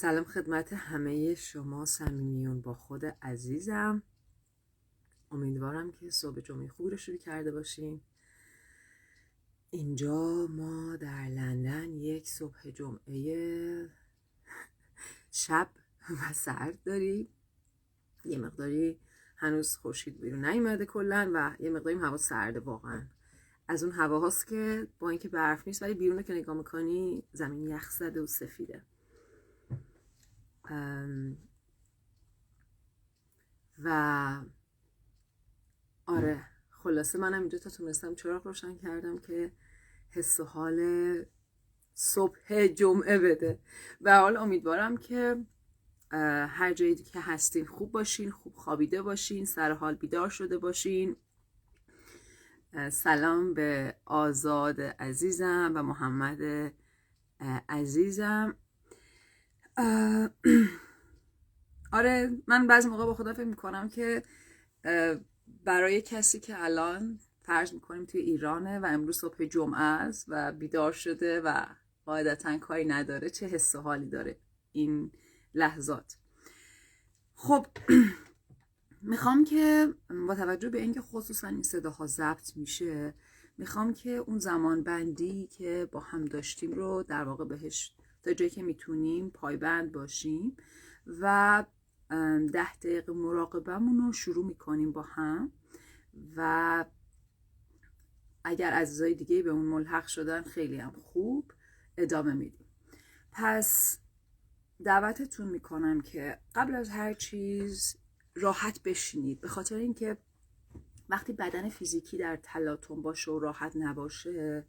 سلام خدمت همه شما صمیمیون با خود عزیزم. امیدوارم که صبح جمعه خوبی رو شروع کرده باشین. اینجا ما در لندن یک صبح جمعه شب و سرد داریم. یه مقداری هنوز خورشید بیرون نیومده کلا و یه مقداری هوا سرده واقعا. از اون هواهاست که با اینکه برف نیست ولی بیرون که نگاه می‌کنی زمین یخ زده و سفیده. و آره خلاصه منم اینجا تا تونستم چراغ روشن کردم که حس و حال صبح جمعه بده. و حال امیدوارم که هر جایی که هستین خوب باشین خوب خوابیده باشین سر حال بیدار شده باشین. سلام به آزاد عزیزم و محمد عزیزم. آره من بعضی موقع با خدا فکر می‌کنم که برای کسی که الان فرض می‌کنیم توی ایرانه و امروز صبح جمعه است و بیدار شده و قاعدتا کاری نداره چه حس و حالی داره این لحظات؟ خب می‌خوام که با توجه به اینکه خصوصا این صداها ضبط میشه می‌خوام که اون زمان بندی که با هم داشتیم رو در واقع بهش تا جایی که می‌تونیم پایبند باشیم و ده دقیقه مراقبمون رو شروع می‌کنیم با هم و اگر عزیزای دیگه به اون ملحق شدن خیلی هم خوب ادامه میدیم. پس دعوتتون می‌کنم که قبل از هر چیز راحت بشینید. به خاطر اینکه وقتی بدن فیزیکی در تلاطم باشه و راحت نباشه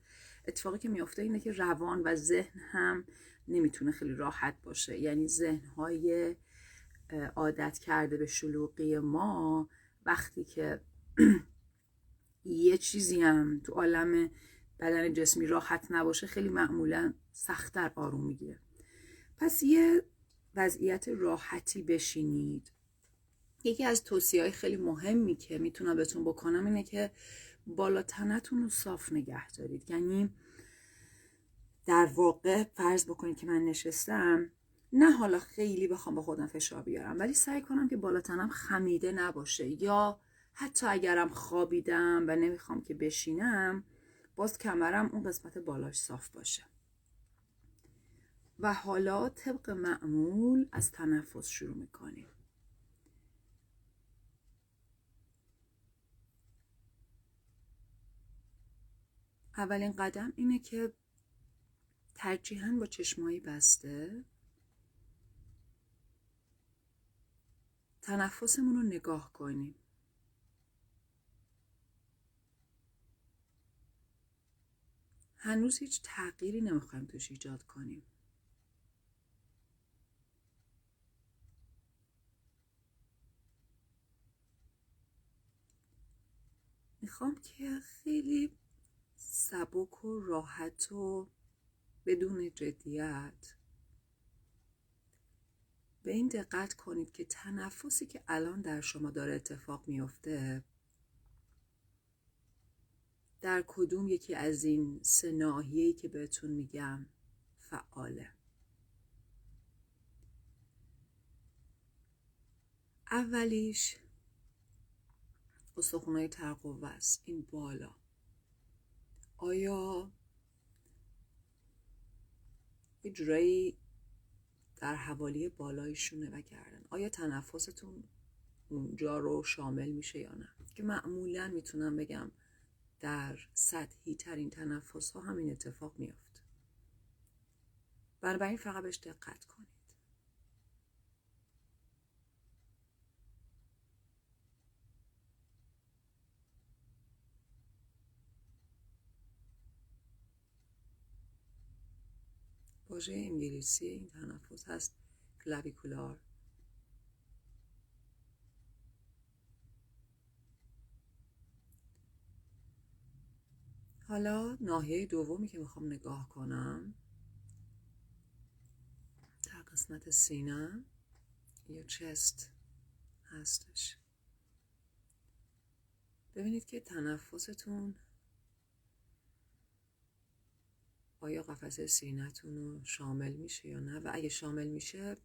اتفاقی که میافته اینه که روان و ذهن هم نمی‌تونه خیلی راحت باشه. یعنی ذهنهای عادت کرده به شلوغی ما وقتی که یه چیزی هم تو عالم بدن جسمی راحت نباشه خیلی معمولا سختتر آروم می‌گیره. پس یه وضعیت راحتی بشینید. یکی از توصیه های خیلی مهمی که می‌تونم بهتون بکنم اینه که بالا رو صاف نگه دارید. یعنی در واقع فرض بکنید که من نشستم نه حالا خیلی بخوام با خودم فشار بیارم ولی سعی کنم که بالا تنم خمیده نباشه. یا حتی اگرم خوابیدم و نمی‌خوام که بشینم باز کمرم اون قسمت بالاش صاف باشه. و حالا طبق معمول از تنفس شروع می‌کنیم. اولین قدم اینه که ترجیحاً با چشمایی بسته. تنفسمون رو نگاه کنیم. هنوز هیچ تغییری نمی‌خوایم توش ایجاد کنیم. می‌خوام که خیلی سبک و راحت و بدون جدیت. به این دقت کنید که تنفسی که الان در شما داره اتفاق میافته در کدوم یکی از این سه ناحیه‌ای که بهتون میگم فعاله. اولیش استخونهای ترقوه است. این بالا. آیا یه جورایی در حوالی بالای شونه و گردن؟ آیا تنفستون اونجا رو شامل میشه یا نه؟ که معمولا می‌تونم بگم در سطحی ترین تنفس ها همین اتفاق میافت بنابراین فقط بهش دقت کنید. واژه انگلیسی این تنفس هست کلاویکولار. حالا ناحیه دومی که می‌خوام نگاه کنم در قسمت سینه یا چست هستش. ببینید که تنفستون آیا قفسه سینتون رو شامل میشه یا نه؟ و اگه شامل میشه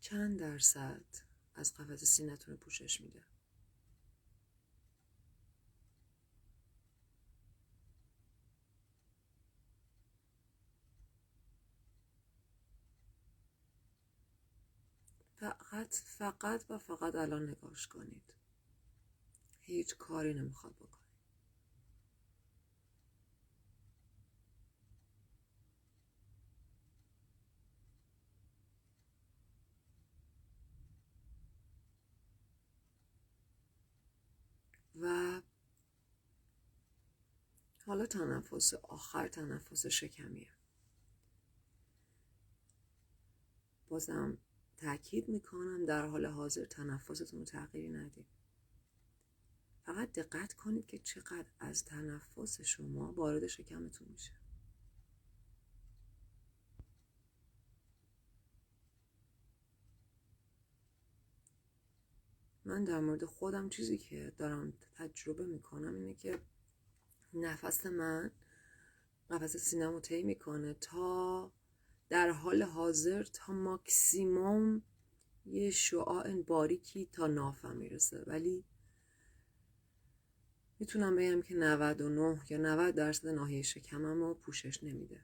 چند درصد از قفسه سینتون رو پوشش میده؟ فقط فقط و فقط الان نگاش کنید. هیچ کاری نمی‌خواد بکنید. و حالا تنفس آخر تنفس شکمیه. بازم تاکید می‌کنم در حال حاضر تنفستون رو تغییری ندید. فقط دقت کنید که چقدر از تنفس شما وارد شکمتون میشه. من در مورد خودم چیزی که دارم تجربه می‌کنم اینه که نفس من قفس سینم رو طی می‌کنه تا در حال حاضر تا ماکسیموم یه شعاع باریکی تا نافم می‌رسه. ولی می‌تونم بگم که 99 یا 90 درصد ناحیه شکمم رو پوشش نمیده.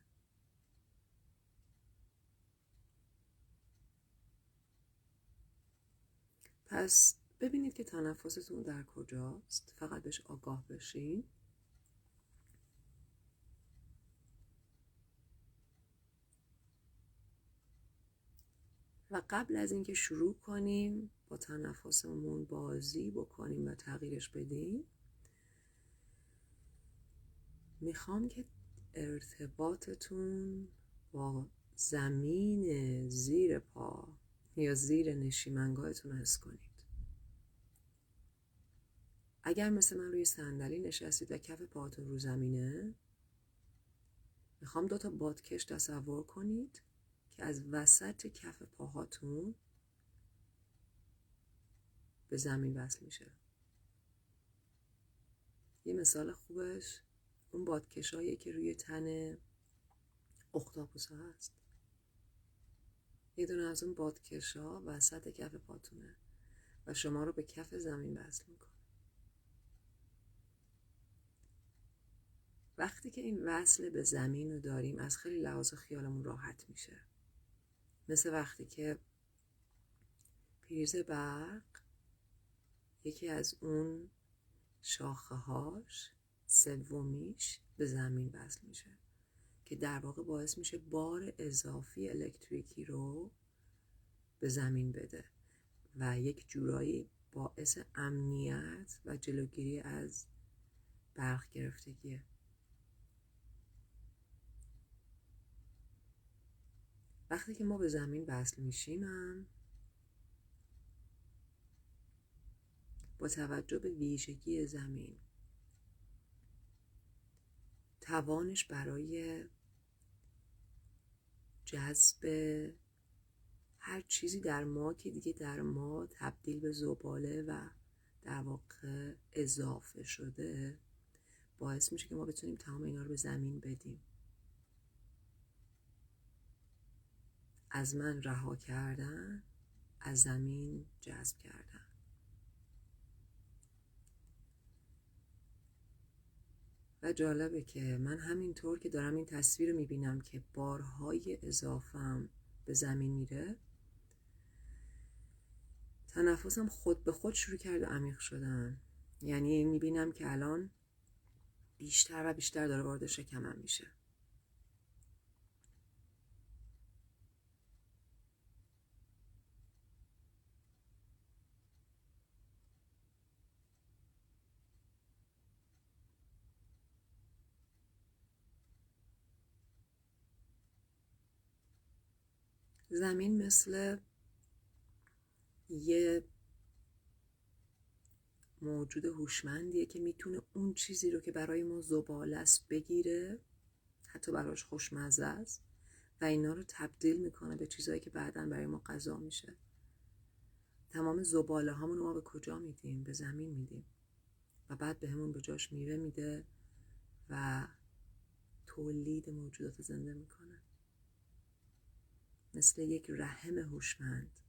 پس ببینید که تنفستون در کجاست. فقط بهش آگاه بشین. و قبل از اینکه شروع کنیم با تنفسمون بازی بکنیم و تغییرش بدیم می‌خوام که ارتباطتون با زمین زیر پا یا زیر نشیمنگاهتون رو حس کنید اگر مثل من روی صندلی نشستید و کف پاهاتون رو زمینه می‌خوام دو تا بادکش تصور کنید که از وسط کف پاهاتون به زمین وصل میشه. یه مثال خوبش اون بادکشایی که روی تن اختاپوس هست. یه دونه از اون بادکشا وسط کف پاتونه و شما رو به کف زمین وصل می‌کنه. وقتی که این وصل به زمین رو داریم از خیلی لحاظ خیالمون راحت میشه. مثل وقتی که پریز برق یکی از اون شاخه هاش سومیش به زمین وصل میشه که در واقع باعث میشه بار اضافی الکتریکی رو به زمین بده و یک جورایی باعث امنیت و جلوگیری از برق گرفتگیه. وقتی که ما به زمین وصل میشیم با توجه به ویژگی زمین توانش برای جذب هر چیزی در ما که دیگه در ما تبدیل به زباله و در واقع اضافه شده باعث میشه که ما بتونیم تمام اینا رو به زمین بدیم. از من رها کردن از زمین جذب کردن. و جالبه که من همینطور که دارم این تصویر رو می‌بینم که بارهای اضافم به زمین میره تنفسم خود به خود شروع کرد و عمیق شدن. یعنی می‌بینم که الان بیشتر و بیشتر داره وارد شکمم میشه. زمین مثل یه موجود هوشمندیه که می‌تونه اون چیزی رو که برای ما زباله است بگیره حتی براش خوشمزه است و اینا رو تبدیل می‌کنه به چیزهایی که بعدا برای ما غذا میشه. تمام زباله هامون ما به کجا میدیم؟ به زمین میدیم و بعد به همون به جاش میوه میده و تولید موجودات زنده می‌کنه. مثل یک رحم هوشمند.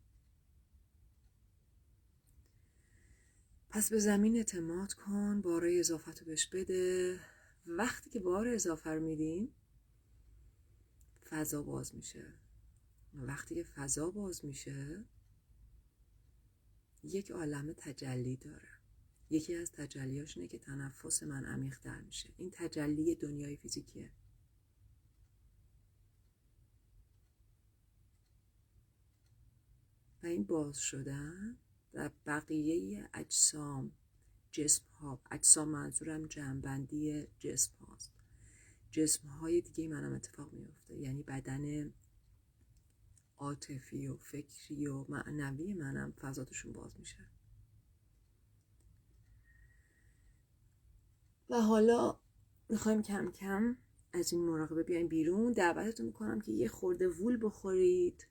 پس به زمین اعتماد کن بارای اضافت رو بهش بده. وقتی که بار اضافه رو میدیم فضا باز میشه. وقتی که فضا باز میشه یک عالم تجلی داره. یکی از تجلیاش اینه که تنفس من عمیق میشه. این تجلی دنیای فیزیکیه. و این باز شدن در بقیه اجسام جسم ها. اجسام منظورم جنبندی جسم هاست. جسم های دیگه منم اتفاق میفته یعنی بدن عاطفی و فکری و معنوی منم فضاتشون باز میشه. و حالا می‌خوایم کم کم از این مراقبه بیایم بیرون. دعوتتون می‌کنم که یه خورده وول بخورید.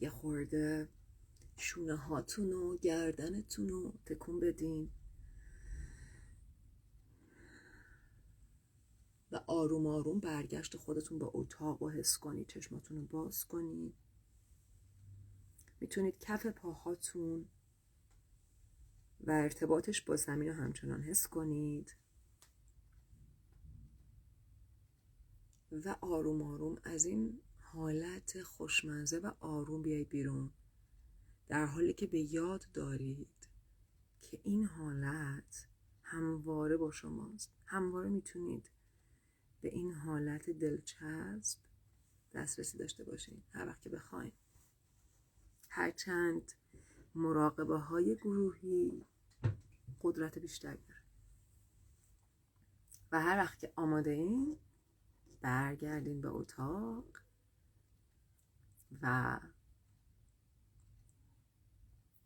یه خورده شونه هاتون و گردنتون رو تکون بدین. و آروم آروم برگشت خودتون به اتاق و حس کنید چشماتون رو باز کنید. می‌تونید کف پاهاتون و ارتباطش با زمین رو همچنان حس کنید. و آروم آروم از این حالت خوشمزه و آروم بیایید بیرون. در حالی که به یاد دارید که این حالت همواره با شماست. همواره می‌تونید به این حالت دلچسب دسترسی داشته باشید هر وقت که بخواید هرچند مراقبه های گروهی قدرت بیشتری داره. و هر وقت که آماده این برگردین به اتاق و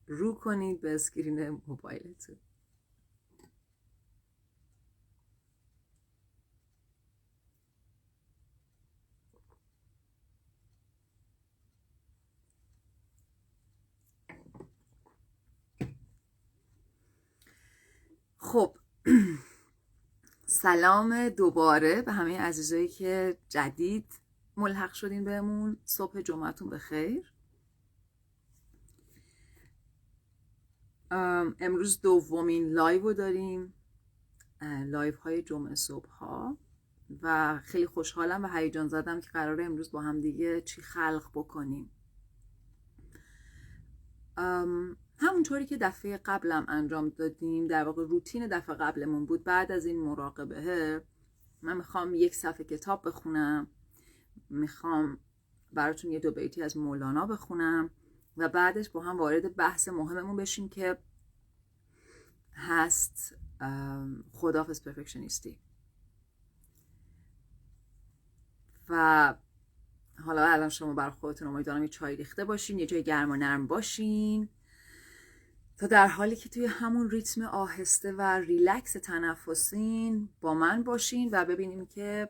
رو کنید به اسکرین موبایلتون. خب سلام دوباره به همه عزیزایی که جدید ملحق شدین بهمون. صبح جمعتون بخیر. امروز دومین live رو داریم. live های جمعه صبح ها و خیلی خوشحالم و هیجان زدم که قراره امروز با هم دیگه چی خلق بکنیم. همونطوری که دفعه قبلم انجام دادیم در واقع روتین دفعه قبلمون بود. بعد از این مراقبه من می‌خوام یک صفحه کتاب بخونم. می‌خوام براتون یه دو بیتی از مولانا بخونم و بعدش با هم وارد بحث مهممون بشیم که هست خدافز پرفکشنیستی. و حالا الان شما بر خودتون امیدوارم یه چای ریخته باشین یه جای گرم و نرم باشین. تا در حالی که توی همون ریتم آهسته و ریلکس تنفسین با من باشین و ببینیم که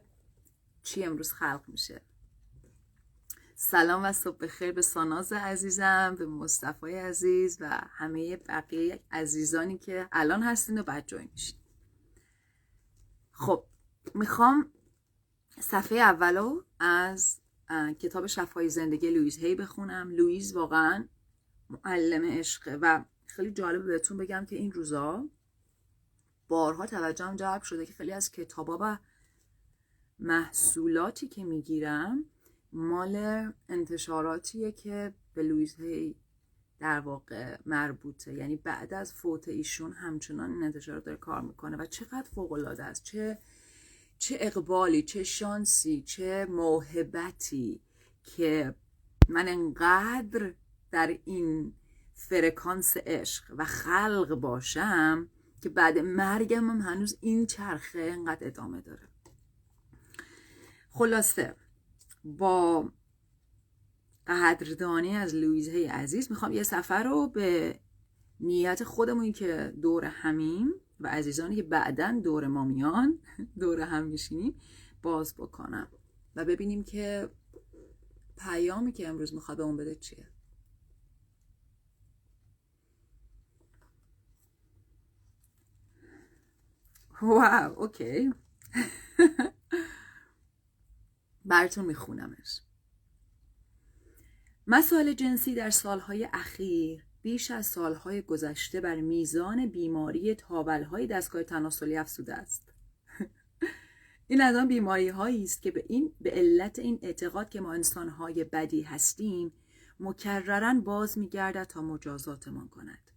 چی امروز خلق میشه. سلام و صبح بخیر به ساناز عزیزم به مصطفی عزیز و همه بقیه عزیزانی که الان هستین و بعد جوین میشین. خب می‌خوام صفحه اولو از کتاب شفای زندگی لویز هی بخونم. لویز واقعا معلم عشقه و خیلی جالبه بهتون بگم که این روزا بارها توجهم جلب شده که خیلی از کتابا و محصولاتی که می‌گیرم مال انتشاراتیه که به لویز هی در واقع مربوطه. یعنی بعد از فوت ایشون همچنان این انتشارات داره کار می‌کنه و چقدر فوق العاده است. چه چه اقبالی چه شانسی چه موهبتی که من انقدر در این فرکانس عشق و خلق باشم که بعد مرگم هم هنوز این چرخه انقدر ادامه داره. خلاصه با قدردانی از لویزه عزیز می‌خوام یه سفر رو به نیت خودمون که دور همیم و عزیزانی که بعدا دور ما میان دور هم میشینیم باز بکنم و ببینیم که پیامی که امروز می‌خواد به اون بده چیه. واو اوکی. براتون میخونمش. مسائل جنسی در سالهای اخیر بیش از سالهای گذشته بر میزان بیماری تابلهای دستگاه تناسلی افزوده است. این از آن بیماری هایی است که به این به علت این اعتقاد که ما انسانهای بدی هستیم مکررن باز میگردد تا مجازاتمان کند.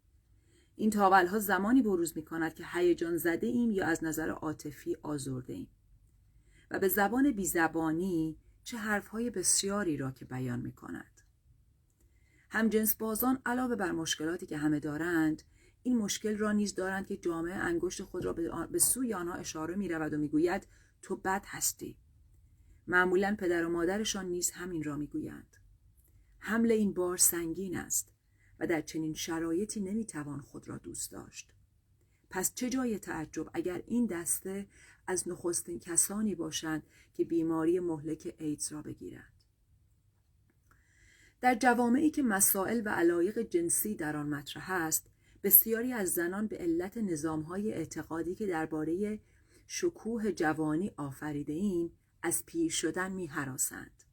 این تاول ها زمانی بروز می کند که هیجان زده ایم یا از نظر عاطفی آزرده ایم و به زبان بیزبانی چه حرف های بسیاری را که بیان می کند جنس بازان علاوه بر مشکلاتی که همه دارند این مشکل را نیز دارند که جامعه انگشت خود را به سوی آنها اشاره می رود و می‌گوید تو بد هستی. معمولا پدر و مادرشان نیز همین را می‌گویند. حمل این بار سنگین است و در چنین شرایطی نمی‌توان خود را دوست داشت. پس چه جای تعجب اگر این دسته از نخستین کسانی باشند که بیماری مهلک ایدز را بگیرند در جوامعی که مسائل و علایق جنسی در آن مطرح است بسیاری از زنان به علت نظامهای اعتقادی که درباره شکوه جوانی آفریده ایم از پیر شدن می حراسند.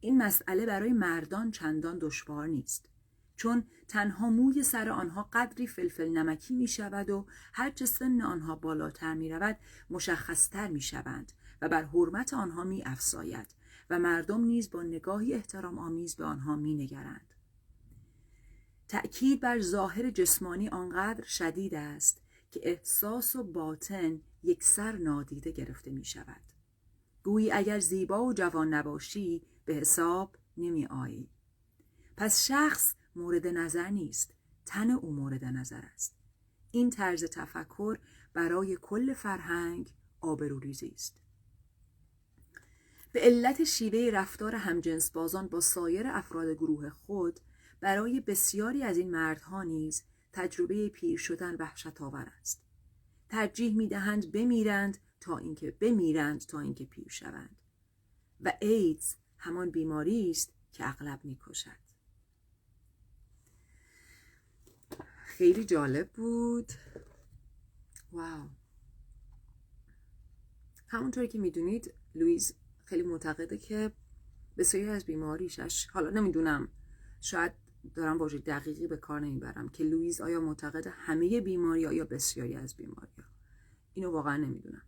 این مسئله برای مردان چندان دشوار نیست چون تنها موی سر آنها قدری فلفل نمکی می شود و هرچه سن آنها بالاتر می رود مشخصتر می شوند و بر حرمت آنها می افزاید و مردم نیز با نگاهی احترام آمیز به آنها می نگرند. تأکید بر ظاهر جسمانی آنقدر شدید است که احساس و باطن یکسر نادیده گرفته می شود. گویی اگر زیبا و جوان نباشی به حساب نمی آیی. پس شخص مورد نظر نیست. تن او مورد نظر است. این طرز تفکر برای کل فرهنگ آبروریزی است. به علت شیوه رفتار همجنس بازان با سایر افراد گروه خود برای بسیاری از این مردها نیز تجربه پیر شدن وحشت آور است. ترجیح می دهند بمیرند تا اینکه بمیرند تا اینکه پیر شوند. و ایدز همان بیماری است که اغلب می‌کشد. خیلی جالب بود. wow. همونطوری که می‌دونید لویز خیلی معتقده که بسیاری از بیماریشش حالا نمی‌دونم شاید دارم واژه دقیقی به کار نمی‌برم که لویز آیا معتقد همه بیماری یا بسیاری از بیماری ها. اینو واقعا نمی‌دونم.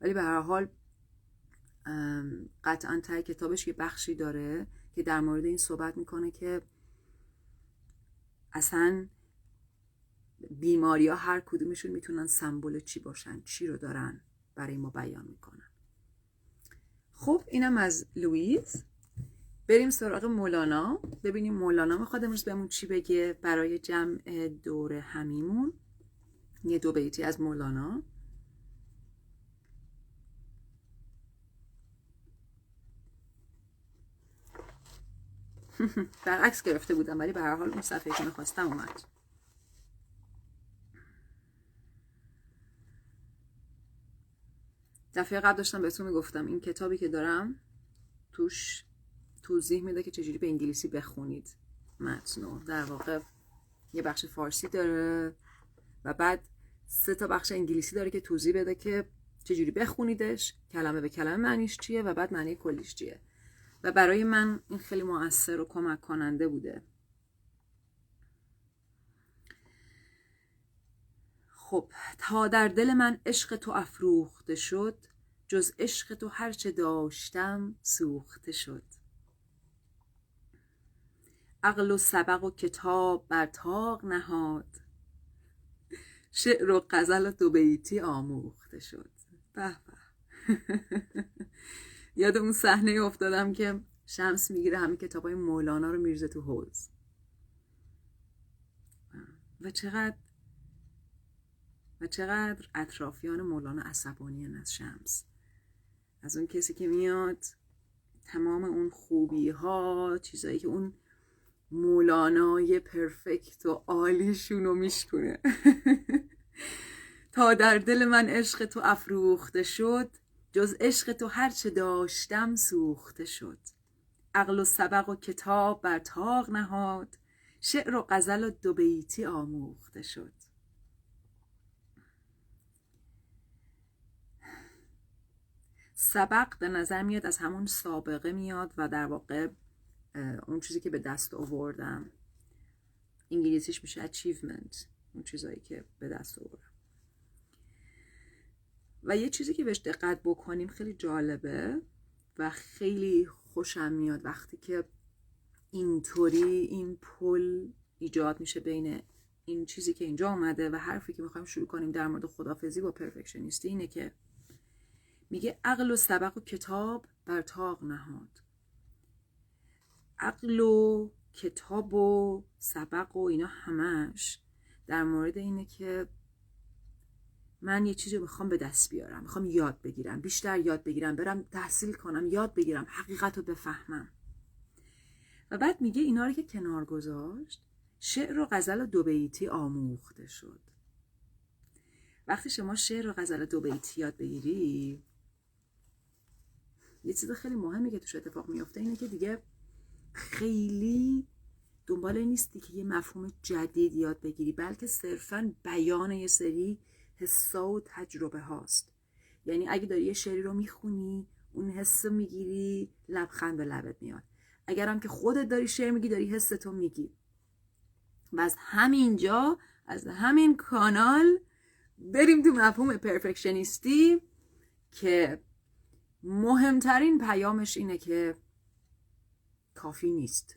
ولی به هر حال قطعا ته کتابش یه بخشی داره که در مورد این صحبت می‌کنه که اصلا بیماری ها هر کدومشون می‌تونن سمبل چی باشن چی رو دارن برای ما بیان می‌کنن. خب اینم از لویز بریم سراغ مولانا. ببینیم مولانا می‌خواد امروز بهمون چی بگه برای جمع دور همیمون. یه دو بیتی از مولانا. برعکس گرفته بودم ولی به هر حال اون صفحه که می‌خواستم اومد. دفعه قبل داشتم بهتون می‌گفتم این کتابی که دارم توش توضیح میده که چجوری به انگلیسی بخونید. متنو در واقع یه بخش فارسی داره و بعد سه تا بخش انگلیسی داره که توضیح بده که چجوری بخونیدش کلمه به کلمه معنیش چیه و بعد معنی کلیش چیه. و برای من این خیلی مؤثر و کمک کننده بوده. خب تا در دل من عشق تو افروخته شد جز عشق تو هرچه داشتم سوخته شد. عقل و سبق و کتاب بر تاق نهاد. شعر و غزل و دو بیتی آموخته شد. به یاد اون صحنه افتادم که شمس می‌گیره همه کتاب های مولانا رو میرزه تو حوز و چقدر و چقدر اطرافیان مولانا عصبانیان از شمس. از اون کسی که میاد تمام اون خوبی ها چیزایی که اون مولانای پرفکت و عالیشون رو میشکنه تا در دل من عشق تو افروخته شد جز عشق تو هرچه داشتم سوخته شد. عقل و سبق و کتاب بر تاق نهاد شعر و غزل و دو بیتی آموخته شد. سبق به نظر میاد از همون سابقه میاد و در واقع اون چیزی که به دست آوردم. انگلیسیش میشه achievement اون چیزایی که به دست آوردم. و یه چیزی که بهش دقت بکنیم خیلی جالبه و خیلی خوشم میاد وقتی که اینطوری این پل ایجاد میشه بین این چیزی که اینجا اومده و حرفی که می‌خوایم شروع کنیم در مورد خدافزی با پرفکشنیستی اینه که میگه عقل و سبق و کتاب بر تاق نهاد. عقل و کتاب و سبق و اینا همش در مورد اینه که من یه چیزی می‌خوام به دست بیارم می‌خوام یاد بگیرم بیشتر یاد بگیرم برم تحصیل کنم یاد بگیرم حقیقت رو بفهمم. و بعد میگه اینا رو که کنار گذاشت شعر و غزل و دو بیتی آموخته شد. وقتی شما شعر و غزل دو بیتی یاد بگیری یه چیز خیلی مهمی که توش اتفاق میفته اینه که دیگه خیلی دنبال نیستی که یه مفهوم جدید یاد بگیری بلکه صرفا بیان یه سری حسا و تجربه هاست. یعنی اگه داری یه شعری رو می‌خونی اون حس می‌گیری لبخند به لبت میاد. اگرم که خودت داری شعر میگی داری حستو میگی. و از همینجا از همین کانال بریم تو مفهوم پرفکشنیستی که مهمترین پیامش اینه که کافی نیست.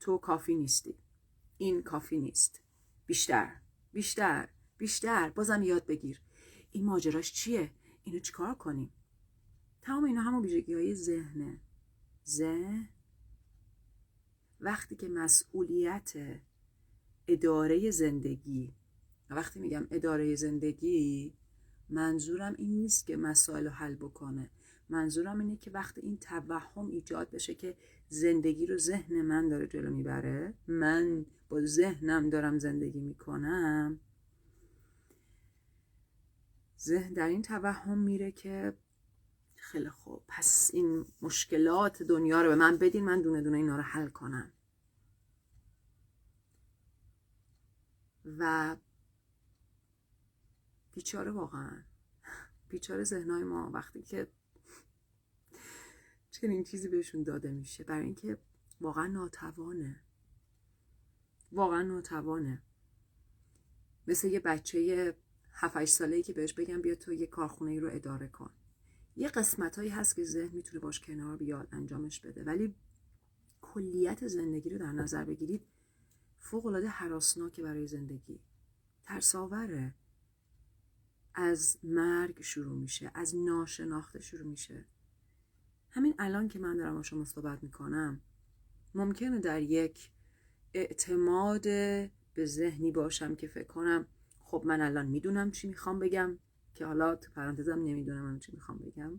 تو کافی نیستی. این کافی نیست. بیشتر بیشتر بیشتر. بازم یاد بگیر. این ماجراش چیه؟ اینو چیکار کنیم؟ تمام اینا همون ویژگی های ذهنه. ذهن وقتی که مسئولیت اداره زندگی وقتی میگم اداره زندگی منظورم این نیست که مسائل رو حل بکنه. منظورم اینه که وقتی این توهم ایجاد بشه که زندگی رو ذهن من داره جلو می‌بره من با ذهنم دارم زندگی می‌کنم ذهن در این توهم میره که خیلی خوب پس این مشکلات دنیا رو به من بدین من دونه دونه اینا رو حل کنم. و بیچاره واقعا بیچاره ذهنهای ما وقتی که چنین چیزی بهشون داده میشه برای اینکه واقعا ناتوانه. واقعا ناتوانه. مثل یه بچه 7 ساله ای که بهش بگم بیا تو یه کارخونه ای رو اداره کن. یه قسمت هایی هست که ذهن می‌تونه باش کنار بیاد انجامش بده. ولی کلیت زندگی رو در نظر بگیرید فوق العاده حراسناکه برای زندگی. ترساوره از مرگ شروع میشه از ناشناخته شروع میشه. همین الان که من دارم با شما صحبت می‌کنم ممکنه در یک اعتماد به ذهنی باشم که فکر کنم خب من الان می‌دونم چی می‌خوام بگم که حالا تو پرانتزم نمی‌دونم من چی می‌خوام بگم.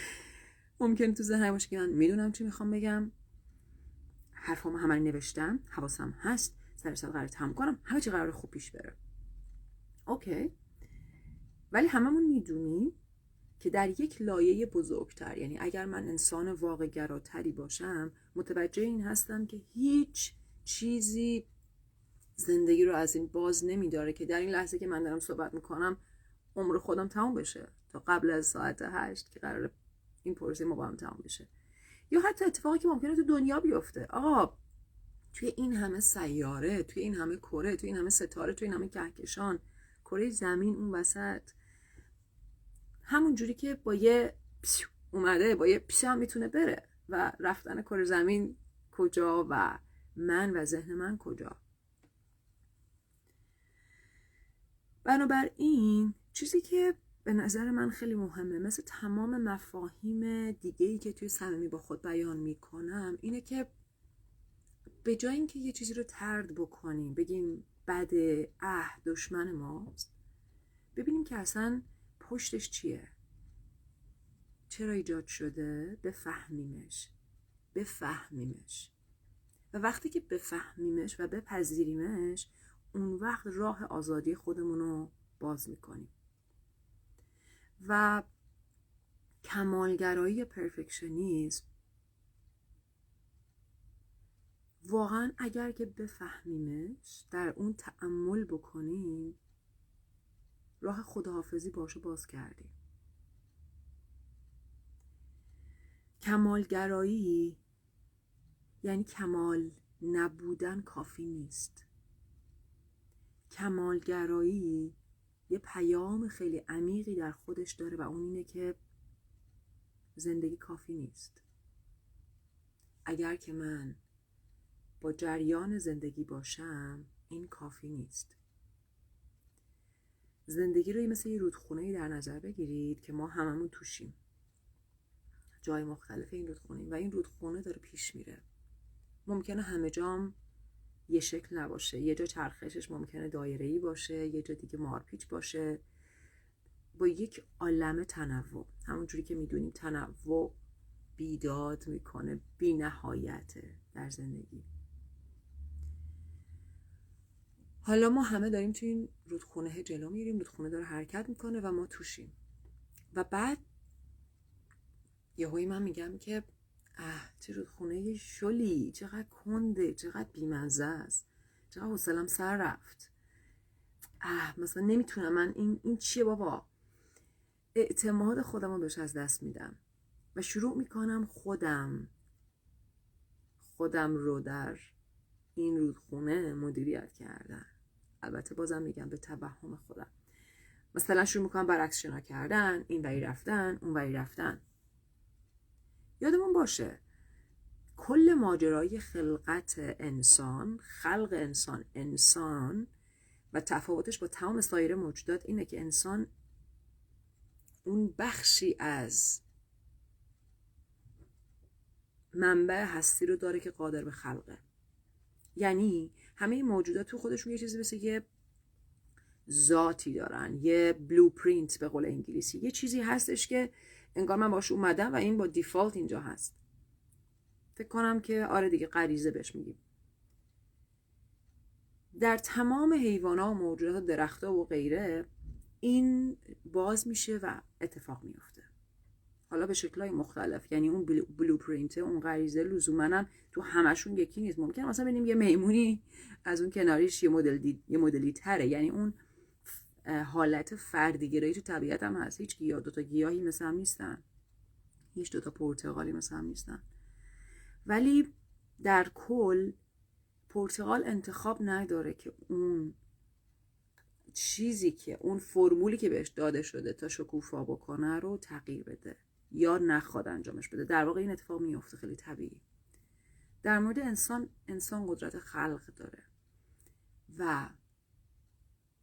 ممکن تو ذهن باشه که من می‌دونم چی می‌خوام بگم. حرفامو همه نوشتم حواسم هست سر سال قرار تمام کنم همه چی قرار خوب پیش بره. اوکی. ولی هممون می‌دونیم که در یک لایه بزرگتر یعنی اگر من انسان واقع گراتری باشم متوجه این هستم که هیچ چیزی زندگی رو از این باز نمیداره که در این لحظه که من دارم صحبت می‌کنم عمر خودم تمام بشه تا قبل از ساعت هشت که قرار این پروسه ما با هم تمام بشه. یا حتی اتفاقی که ممکنه تو دنیا بیفته. آقا توی این همه سیاره توی این همه کره توی این همه ستاره توی این همه کهکشان کره زمین اون وسط همون جوری که با یه اومده با یه پیش هم می‌تونه بره. و رفتن کره زمین کجا و من و ذهن من کجا؟ بنابراین چیزی که به نظر من خیلی مهمه مثل تمام مفاهیم دیگه ای که توی صمیمی با خود بیان می‌کنم اینه که به جای اینکه یه چیزی رو ترد بکنیم بگیم بد اه دشمن ماست ببینیم که اصلا پشتش چیه؟ چرا ایجاد شده؟ بفهمیمش. بفهمیمش. و وقتی که بفهمیمش و بپذیریمش اون وقت راه آزادی خودمون رو باز می‌کنیم. و کمالگرایی پرفکشنیزم واقعا اگر که بفهمیمش در اون تعمل بکنیم راه خداحافظی باشو باز کردیم. کمالگرایی یعنی کمال نبودن کافی نیست. کمالگرایی یه پیام خیلی عمیقی در خودش داره و اون اینه که زندگی کافی نیست. اگر که من با جریان زندگی باشم این کافی نیست. زندگی رو مثل یه رودخونه در نظر بگیرید که ما هممون توشیم. جای مختلف این رودخونه و این رودخونه داره پیش میره. ممکنه همه جام یه شکل نباشه. یه جا چرخشش ممکنه دایره باشه یه جا دیگه مارپیچ باشه. با یک عالم تنوع. همونجوری که می‌دونیم تنوع بیداد می‌کنه بی نهایته در زندگی. حالا ما همه داریم توی این رودخونه جلو میریم رودخونه داره حرکت می‌کنه و ما توشیم. و بعد یهویی من میگم که اه چه رودخونه شلی چقدر کنده چقدر بیمزه است. چقدر حوصلم سر رفت. اه مثلا نمی‌تونم. من این, این چیه بابا؟ اعتماد خودم رو بهش از دست میدم. و شروع می‌کنم خودم. خودم رو در این رودخونه مدیریت کردن. البته بازم میگم به توهم خودم. مثلا شروع می‌کنم برعکس شنا کردن این وری رفتن اون وری رفتن. یادمون باشه کل ماجرای خلقت انسان خلق انسان انسان و تفاوتش با تمام سایر موجودات اینه که انسان اون بخشی از منبع هستی رو داره که قادر به خلقه. یعنی همه موجودات تو خودشون یه چیزی مثل یه ذاتی دارن یه بلوپرینت به قول انگلیسی. یه چیزی هستش که انگار من باش اومدم و این با دیفالت اینجا هست. فکر کنم که آره دیگه غریزه بهش میگیم. در تمام حیوانات و موجودات و درختها و غیره این باز میشه و اتفاق میفته حالا به شکلهای مختلف. یعنی اون بلوپرینت اون غریزه لزوما تو همشون یکی نیست. ممکن مثلا ببینیم یه میمونی از اون کناریش یه مدل یه مدلی تره. یعنی اون حالت فردیگرایی تو طبیعت هم هست. هیچ گیاه دوتا گیاهی مثل هم نیستن. هیچ دوتا پرتغالی مثل هم نیستن. ولی در کل پرتغال انتخاب نداره که اون چیزی که اون فرمولی که بهش داده شده تا شکوفا بکنه رو تغییر بده. یا نخواد انجامش بده. در واقع این اتفاق میفته خیلی طبیعی. در مورد انسان انسان قدرت خلق داره. و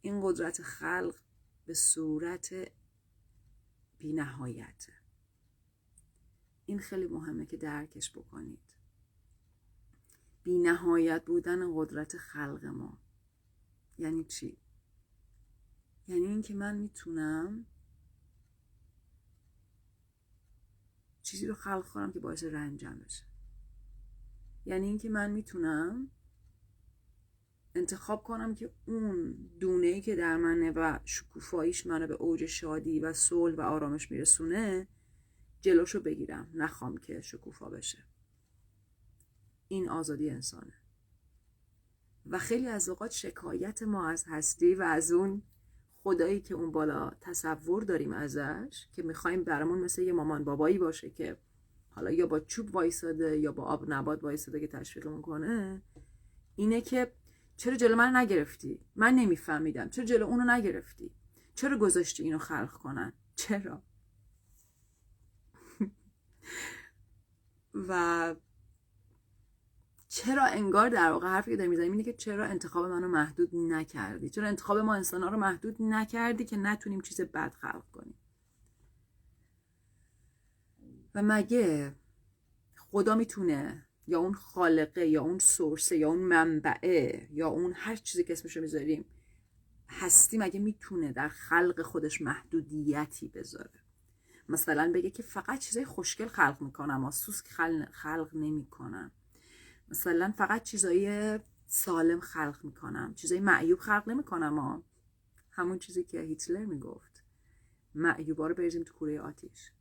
این قدرت خلق به صورت بینهایته این خیلی مهمه که درکش بکنید. بینهایت بودن قدرت خلق ما. یعنی چی؟ یعنی اینکه من می‌تونم چیزی رو خلق کنم که باعث رنجم بشه. یعنی اینکه من می‌تونم انتخاب کنم که اون دونه ای که در منه و شکوفاییش منو به اوج شادی و صلح و آرامش میرسونه جلوشو بگیرم نخوام که شکوفا بشه. این آزادی انسانه. و خیلی از اوقات شکایت ما از هستی و از اون خدایی که اون بالا تصور داریم ازش که می‌خوایم برامون مثل یه مامان بابایی باشه که حالا یا با چوب وایساده یا با آب نبات وایساده که تشویقمون کنه اینه که چرا جلو من نگرفتی؟ من نمیفهمیدم. چرا جلو اونو نگرفتی؟ چرا گذاشتی اینو خلق کنن؟ چرا؟ و چرا انگار در واقع حرفی که داری می‌زنیم اینه که چرا انتخاب منو محدود نکردی؟ چرا انتخاب ما انسان رو محدود نکردی که نتونیم چیز بد خلق کنیم؟ و مگه خدا می‌تونه یا اون خالقه یا اون سورسه یا اون منبعه یا اون هر چیزی که اسمشو می‌ذاریم هستی مگه می‌تونه در خلق خودش محدودیتی بذاره؟ مثلا بگه که فقط چیزای خوشگل خلق می‌کنم و سوسک خلق, خلق نمی‌کنم. مثلا فقط چیزای سالم خلق می‌کنم. چیزای معیوب خلق نمی‌کنم ها. همون چیزی که هیتلر می‌گفت. معیوبا رو بریزیم تو کوره آتیش.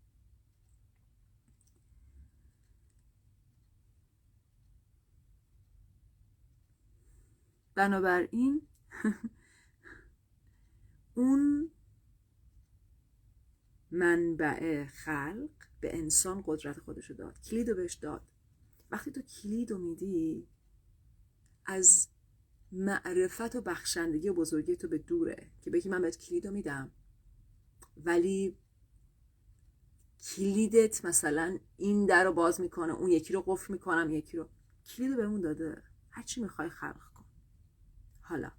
بنابراین اون منبع خلق به انسان قدرت خودشو داد. کلیدو بهش داد. وقتی تو کلیدو میدی از معرفت و بخشندگی و بزرگی تو به دوره که بگی من بهت کلیدو میدم ولی کلیدت مثلا این در رو باز می‌کنه اون یکی رو قفل می‌کنم یکی رو. کلید رو اون داده. هرچی می‌خوای خلق کن. حالا.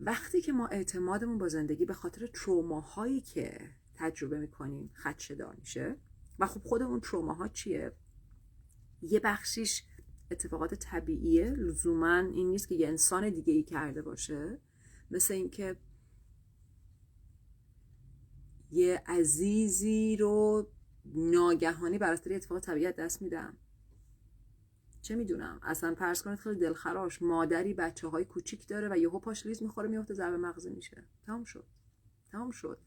وقتی که ما اعتمادمون با زندگی به خاطر تروماهایی که تجربه می‌کنیم خدشه دار میشه. و خب خود اون تروماها چیه؟ یه بخشیش اتفاقات طبیعیه. لزوما این نیست که یه انسان دیگه ای کرده باشه. مثل اینکه یه عزیزی رو ناگهانی بر اثر اتفاق طبیعت دست میدم. چه می‌دونم؟ اصلا پرس کنید خیلی دلخراش. مادری بچه های کوچیک داره و یهو پاش لیز می‌خوره میفته ضربه مغزی میشه. تمام شد. تمام شد.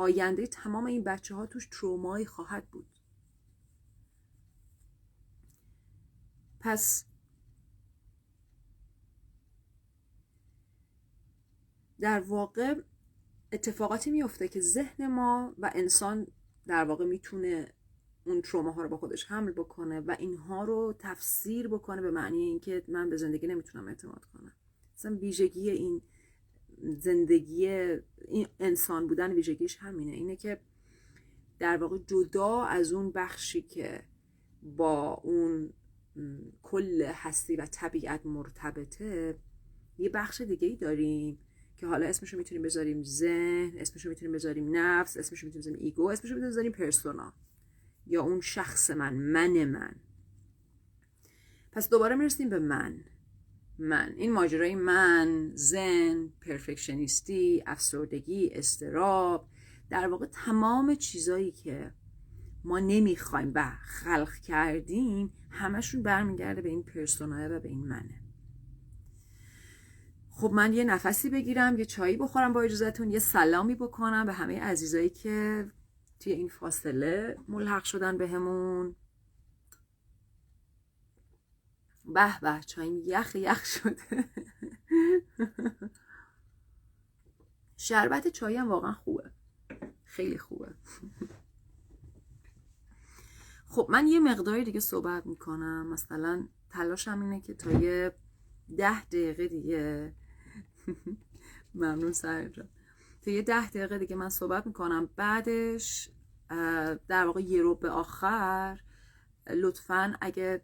آینده تمام این بچه ها توش ترومایی خواهد بود. پس در واقع اتفاقاتی میفته که ذهن ما و انسان در واقع می‌تونه اون تروما ها رو با خودش حمل بکنه و اینها رو تفسیر بکنه به معنی اینکه من به زندگی نمی‌تونم اعتماد کنم. مثلا ویژگی این زندگی این انسان بودن ویژگیش همینه. اینه که در واقع جدا از اون بخشی که با اون کل هستی و طبیعت مرتبطه یه بخش دیگه ای داریم که حالا اسمشو می‌تونیم بذاریم ذهن اسمشو می‌تونیم بذاریم نفس اسمشو می‌تونیم بذاریم ego اسمشو می‌تونیم بذاریم persona یا اون شخص من من من. پس دوباره می‌رسیم به من. من. این ماجرای من ذهن perfectionist ی افسردگی اضطراب در واقع تمام چیزایی که ما نمی‌خوایم و خلق کردیم همشون برمیگرده به این persona ی و به این منه. خب من یه نفسی بگیرم یه چایی بخورم با اجازهتون یه سلامی بکنم به همه عزیزایی که توی این فاصله ملحق شدن بهمون. به به چایم یخ یخ شده. شربت چایی هم واقعا خوبه. خیلی خوبه. خب من یه مقداری دیگه صحبت می‌کنم. مثلا تلاشم اینه که تا یه ده دقیقه دیگه. ممنون سر جان. تا یه ده دقیقه دیگه من صحبت می‌کنم. بعدش در واقع یه رو به آخر لطفا اگه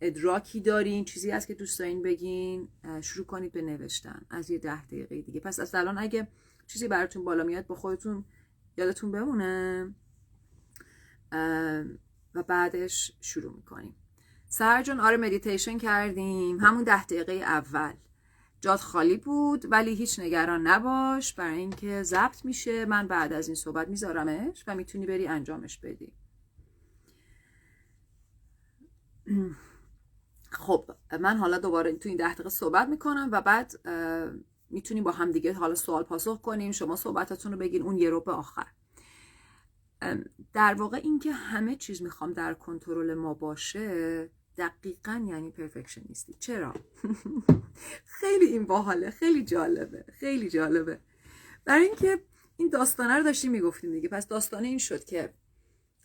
ادراکی دارین چیزی هست که دوست دارین بگین شروع کنید به نوشتن از یه ده دقیقه دیگه. پس از الان اگه چیزی براتون بالا میاد با خودتون یادتون بمونه. و بعدش شروع می‌کنیم. سر جان آره مدیتیشن کردیم. همون ده دقیقه اول. جات خالی بود ولی هیچ نگران نباش. برای اینکه ضبط میشه. من بعد از این صحبت میذارمش و می‌تونی بری انجامش بدی. خب من حالا دوباره تو این ده دقیقه صحبت می‌کنم و بعد می‌تونیم با هم دیگه حالا سوال پاسخ کنیم شما صحبتاتون رو بگین اون یه رو به آخر در واقع اینکه همه چیز می‌خوام در کنترل ما باشه دقیقا یعنی پرفکشنیستی چرا؟ خیلی این باحاله خیلی جالبه خیلی جالبه. برای اینکه این داستانه رو داشتیم می‌گفتیم دیگه پس داستانه این شد که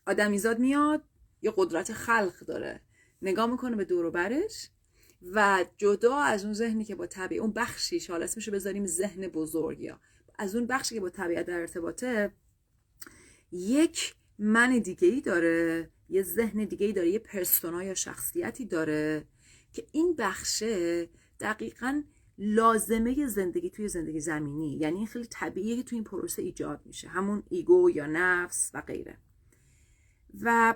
آدمیزاد میاد یه قدرت خلق داره. نگاه می‌کنه به دور و برش و جدا از اون ذهنی که با طبیعت اون بخشیش حالا اسمشو بذاریم ذهن بزرگ یا از اون بخشی که با طبیعت در ارتباطه یک من دیگه ای داره یه ذهن دیگه ای داره یه پرسونا یا شخصیتی داره که این بخشه دقیقا لازمه زندگی توی زندگی زمینی. یعنی این خیلی طبیعیه که توی این پروسه ایجاد میشه. همون ایگو یا نفس و غیره. و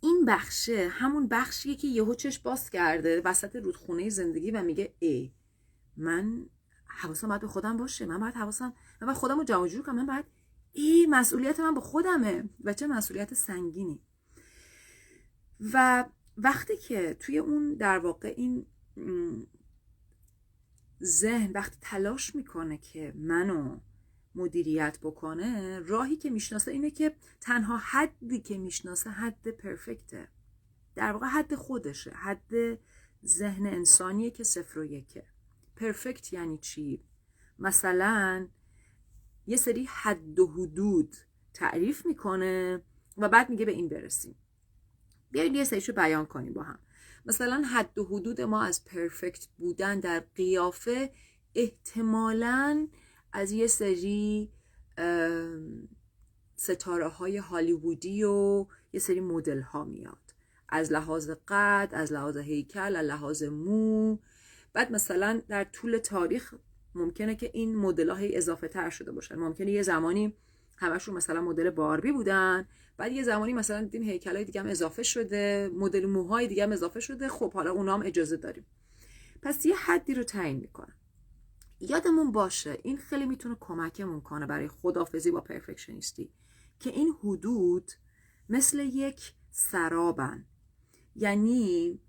این بخشه همون بخشیه که یهو چش باز کرده وسط رودخونه زندگی و میگه ای من حواسم باید به خودم باشه من باید حواسم من باید خودم رو جمع جور کنم من باید ای مسئولیت من به خودمه و چه مسئولیت سنگینی. و وقتی که توی اون در واقع این ذهن وقتی تلاش می‌کنه که منو مدیریت بکنه راهی که می‌شناسه اینه که تنها حدی که می‌شناسه حد پرفکته. در واقع حد خودشه حد ذهن انسانیه که صفر و یکه. پرفکت یعنی چی؟ مثلا یه سری حد و حدود تعریف می‌کنه و بعد میگه به این برسیم. بیایید یه سریشو بیان کنیم با هم. مثلا حد و حدود ما از پرفکت بودن در قیافه احتمالا از یه سری ستاره های هالیوودی و یه سری مدل ها میاد. از لحاظ قد از لحاظ هیکل از لحاظ مو. بعد مثلا در طول تاریخ ممکنه که این مدل ها اضافه تر شده باشن. ممکنه یه زمانی همشون مثلا مدل باربی بودن بعد یه زمانی مثلا دیدیم هیکلای دیگه هم اضافه شده مدل موهای دیگه هم اضافه شده. خب حالا اونا هم اجازه داریم. پس یه حدی رو تعیین می‌کنم. یادمون باشه این خیلی می‌تونه کمکمون کنه برای خدافزی با پرفکشنیستی که این حدود مثل یک سرابن. یعنی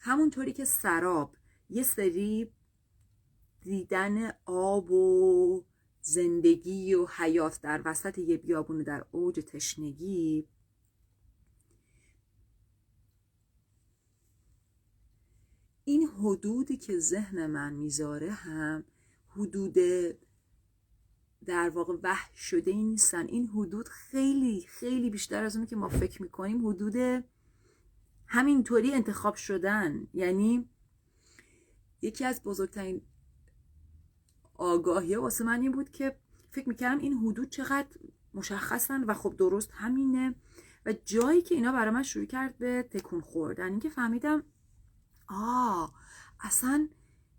همونطوری که سراب یه سری دیدن آب و زندگی و حیات در وسط یه بیابون در اوج تشنگی این حدودی که ذهن من می‌ذاره هم حدود در واقع وحش شده ای نیستن. این حدود خیلی خیلی بیشتر از اونی که ما فکر می‌کنیم حدود همینطوری انتخاب شدن. یعنی یکی از بزرگترین آگاهی واسه من این بود که فکر می‌کردم این حدود چقدر مشخصن و خب درست همینه. و جایی که اینا برای من شروع کرد به تکون خوردن اینکه فهمیدم آه اصلا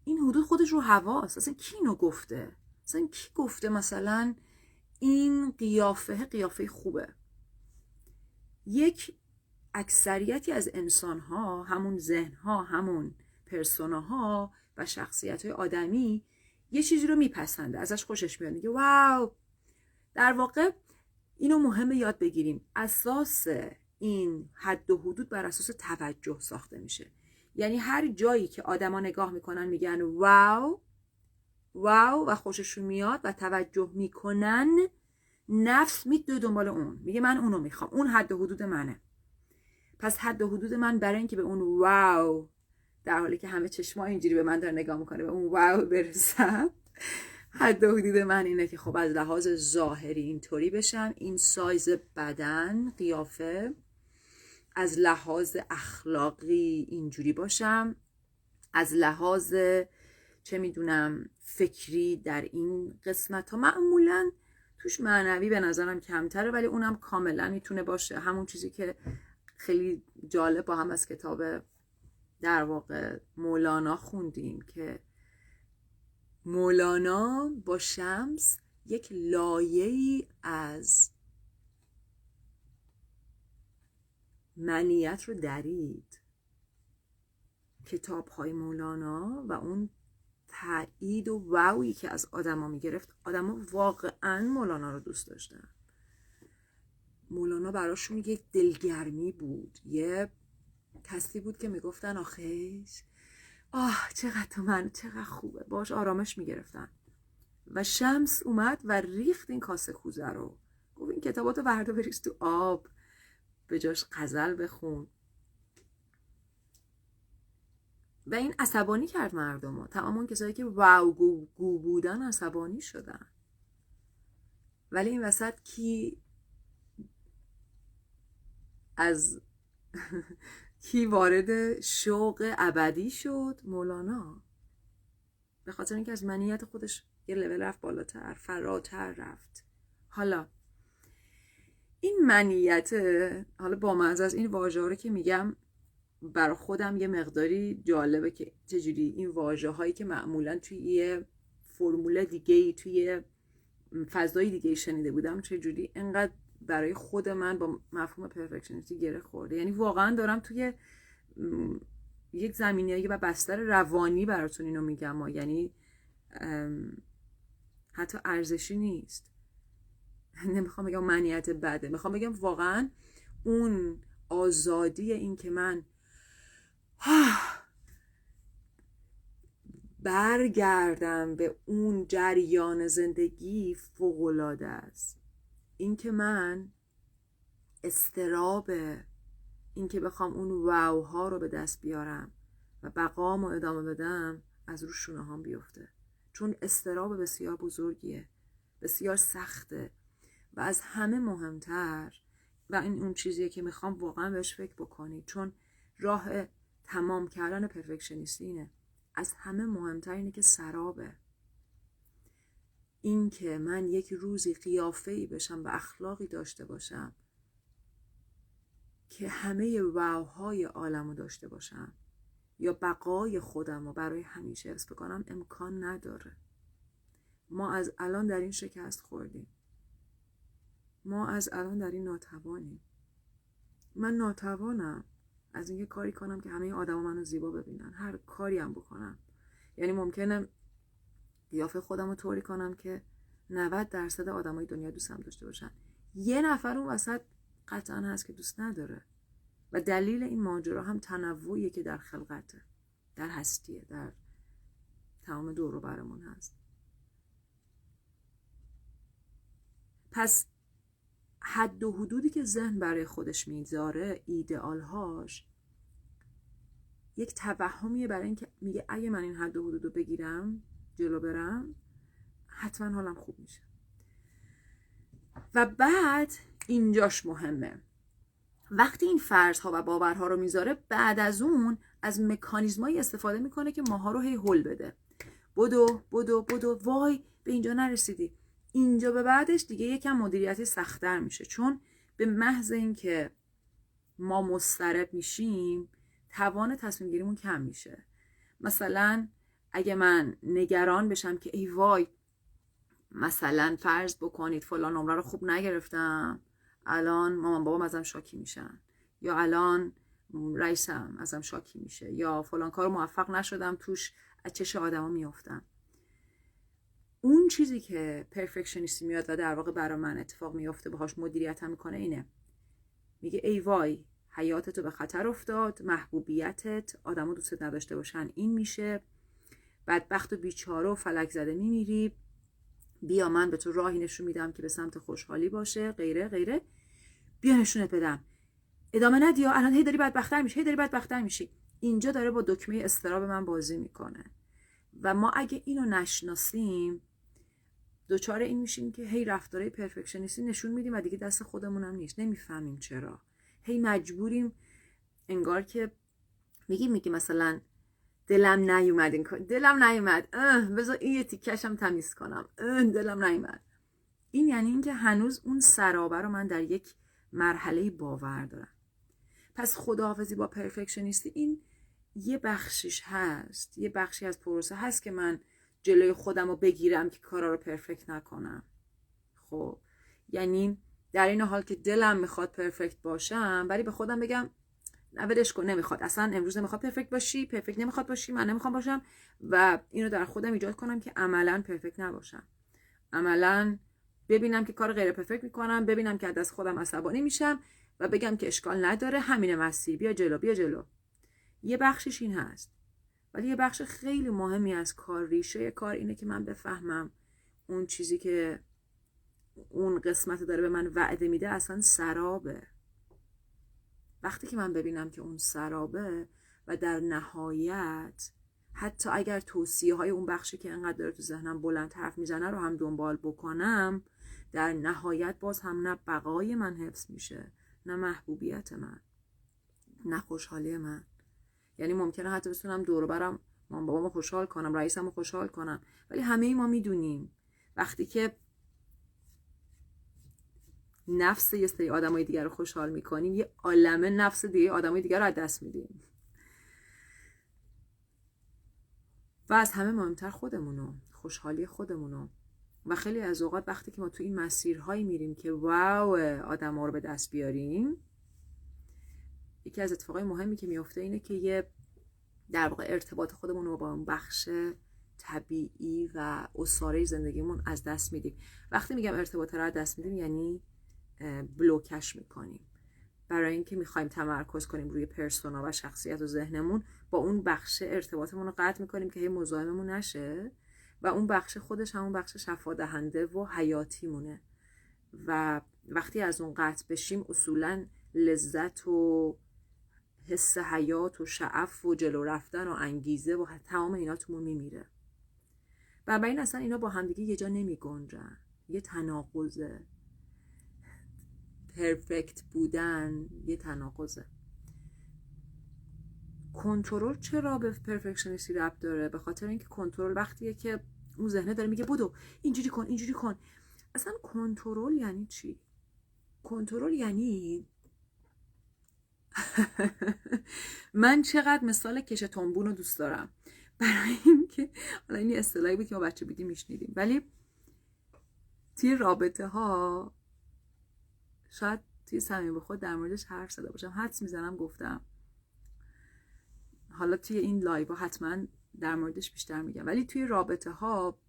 این حدود خودش رو هواست اصلا کی اینو گفته؟ اصلا کی گفته مثلا این قیافه قیافه خوبه؟ یک اکثریتی از انسان ها همون ذهن ها همون پرسونا و شخصیت های آدمی یه چیزی رو میپسنده ازش خوشش میاد. میگه واو! در واقع اینو مهمه یاد بگیریم. اساس این حد و حدود بر اساس توجه ساخته میشه. یعنی هر جایی که آدما نگاه می‌کنن میگن واو واو و خوششون میاد و توجه می‌کنن نفس میدوه دنبال اون. میگه من اونو می‌خوام. اون حد و حدود منه. پس حد و حدود من برای اینکه به اون واو در حالی که همه چشما اینجوری به من داره نگاه می‌کنه به اون واو برسم حد و حدود من اینه که خب از لحاظ ظاهری اینطوری بشم. این سایز بدن قیافه از لحاظ اخلاقی اینجوری باشم. از لحاظ چه می‌دونم فکری در این قسمت ها معمولا توش معنوی به نظرم کمتره ولی اونم کاملا می‌تونه باشه. همون چیزی که خیلی جالب با هم از کتاب در واقع مولانا خوندیم که مولانا با شمس یک لایه از منیت رو درید. کتاب های مولانا و اون تایید و واوی که از آدما می‌گرفت آدما واقعا مولانا رو دوست داشتن. مولانا براشون یک دلگرمی بود. یه کسی بود که می‌گفتن آخیش آه چقدر تو من چقدر خوبه. باش آرامش می‌گرفتن. و شمس اومد و ریخت این کاسه کوزه رو. گفت این کتاباتو وردا بریز تو آب. به جاش غزل بخون. و این عصبانی کرد مردم ها تمام اون کسایی که واو گو, گو بودن عصبانی شدن. ولی این وسط کی از کی وارد شوق ابدی شد؟ مولانا. به خاطر اینکه از منیت خودش یه لول رفت بالاتر فراتر رفت. حالا این منیت حالا با از این واژه رو که میگم برای خودم یه مقداری جالبه که چجوری این واژه هایی که معمولا توی یه فرمول دیگه ای توی فضای دیگه شنیده بودم چجوری اینقدر برای خود من با مفهوم پرفکشنیستی گره خورده. یعنی واقعا دارم توی یک زمینی و بستر روانی براتون اینو میگم. یعنی حتی ارزشی نیست. نمی‌خوام بگم منیت بده. می‌خوام بگم واقعا اون آزادی این که من برگردم به اون جریان زندگی فوقالعاده است. اینکه من استراب اینکه بخوام اون واو ها رو به دست بیارم و بقام رو ادامه بدم از رو شونه هم بیفته. چون استراب بسیار بزرگیه بسیار سخته. و از همه مهمتر. و این اون چیزیه که می‌خوام واقعا بهش فکر بکنید چون راه تمام کردن پرفکشنیستی اینه. از همه مهمتر اینه که سرابه. این که من یک روزی قیافه ای بشم و اخلاقی داشته باشم که همه واوهای عالم رو داشته باشم یا بقای خودم رو برای همیشه حفظ بکنم امکان نداره. ما از الان در این شکست خوردیم. ما از الان در این ناتوانیم. من ناتوانم از اینکه کاری کنم که همه آدما منو زیبا ببینن. هر کاری هم بکنم. یعنی ممکنه قیافه خودم رو طوری کنم که 90 درصد آدمای دنیا دوستم داشته باشن. یه نفر اون وسط قطعا هست که دوست نداره. و دلیل این ماجرا هم تنوعیه که در خلقته. در هستیه. در تمام دور برمون هست. پس حد و حدودی که ذهن برای خودش می‌ذاره ایدئالهاش یک توهمیه برای اینکه میگه اگه من این حد و حدود رو بگیرم جلو برم حتما حالم خوب میشه. و بعد اینجاش مهمه. وقتی این فرضها و باورها رو می‌ذاره بعد از اون از مکانیزمایی استفاده می‌کنه که ماها رو هی هل بده. بدو بدو بدو وای به اینجا نرسیدی. اینجا به بعدش دیگه یکم مدیریتی سختتر میشه. چون به محض اینکه ما مسترب میشیم توان تصمیم گیریمون کم میشه. مثلا اگه من نگران بشم که ای وای مثلا فرض بکنید فلان نمره رو خوب نگرفتم الان مامان بابام ازم شاکی میشن. یا الان رئیسم ازم شاکی میشه. یا فلان کار موفق نشدم توش از چش آدما میافتم. اون چیزی که پرفکشنیستی میاد و در واقع برای من اتفاق میافته باهاش مدیریت هم می‌کنه اینه. میگه ای وای حیاتتو به خطر افتاد محبوبیتت آدما دوست نداشته باشن این میشه. بدبخت و بیچاره و فلک زده میمیری. بیا من به تو راهی نشون میدم که به سمت خوشحالی باشه غیره غیره. بیا نشونت بدم. ادامه ندیا الان هی داری بدبختتر میشی هی داری بدبختتر میشی. اینجا داره با دکمه استراب من بازی می‌کنه. و ما اگه اینو نشناسیم دوچار این میشیم که هی رفتارهای پرفکشنیستی نشون میدیم و دیگه دست خودمونم نیست. نمی‌فهمیم چرا. هی مجبوریم انگار که میگیم میگی مثلا دلم نیومد این دلم نیومد. بذار این یه تیکشم تمیز کنم. دلم نیومد. این یعنی اینکه هنوز اون سرابه رو من در یک مرحله باور دارم. پس خداحافظی با پرفکشنیستی این یه بخشش هست. یه بخشی از پروسه هست که من جلوی خودم رو بگیرم که کارا رو پرفکت نکنم. خب. یعنی در این حال که دلم می‌خواد پرفکت باشم ولی به خودم بگم نولش کن نمی‌خواد. اصلا امروز نمی‌خواد پرفکت باشی پرفکت نمی‌خواد باشی من نمی‌خوام باشم و اینو در خودم ایجاد کنم که عملا پرفکت نباشم. عملا ببینم که کار غیر پرفکت می‌کنم ببینم که از خودم عصبانی میشم و بگم که اشکال نداره همین مسیر بیا جلو بیا جلو. یه بخشش این هست. ولی یه بخش خیلی مهمی از کار ریشه کار اینه که من بفهمم اون چیزی که اون قسمت داره به من وعده میده اصلا سرابه. وقتی که من ببینم که اون سرابه و در نهایت حتی اگر توصیه های اون بخشی که انقدر داره تو ذهنم بلند حرف می‌زنه رو هم دنبال بکنم در نهایت باز هم نه بقای من حفظ میشه نه محبوبیت من نه خوشحالی من. یعنی ممکنه حتی بتونم دور برم مام بابامو خوشحال کنم رئیسمو خوشحال کنم. ولی همه ای ما می‌دونیم. وقتی که نفس یه سری آدمای دیگر رو خوشحال می‌کنیم یه عالمه نفس دیگه آدمای دیگر رو از دست میدیم. و از همه مهمتر خودمونو خوشحالی خودمونو. و خیلی از اوقات وقتی که ما تو این مسیرهایی میریم که واو آدم ها رو به دست بیاریم یکی از اتفاقای مهمی که میفته اینه که یه در واقع ارتباط خودمون رو با اون بخش طبیعی و اساره زندگیمون از دست میدیم. وقتی میگم ارتباط رو از دست میدیم یعنی بلوکش می‌کنیم. برای اینکه می‌خوایم تمرکز کنیم روی پرسونا و شخصیت و ذهنمون با اون بخش ارتباطمون رو قطع می‌کنیم که هی مزاحممون نشه و اون بخش خودش همون بخش شفا دهنده و حیاتی مونه و وقتی از اون قطع بشیم اصولا لذت و حس حیات و شعف و جلو رفتن و انگیزه و تمام اینا تومون میمیره. بنابراین اصلا اینا با همدیگه یه جا نمی گنجن یه تناقضه. پرفکت بودن یه تناقضه. کنترل چرا به پرفکشنیستی ربط داره؟ به خاطر اینکه کنترل وقتیه که اون ذهنه داره میگه بودو اینجوری کن اینجوری کن. اصلا کنترل یعنی چی؟ کنترل یعنی من چقدر مثال کش تنبون رو دوست دارم. برای اینکه حالا این اصطلاحی بود که ما بچه بودیم میشنیدیم. ولی توی رابطه ها شاید توی صمیم به خود در موردش حرف زده باشم. حدس می‌زنم گفتم. حالا توی این live ها حتما در موردش بیشتر میگم. ولی توی رابطه ها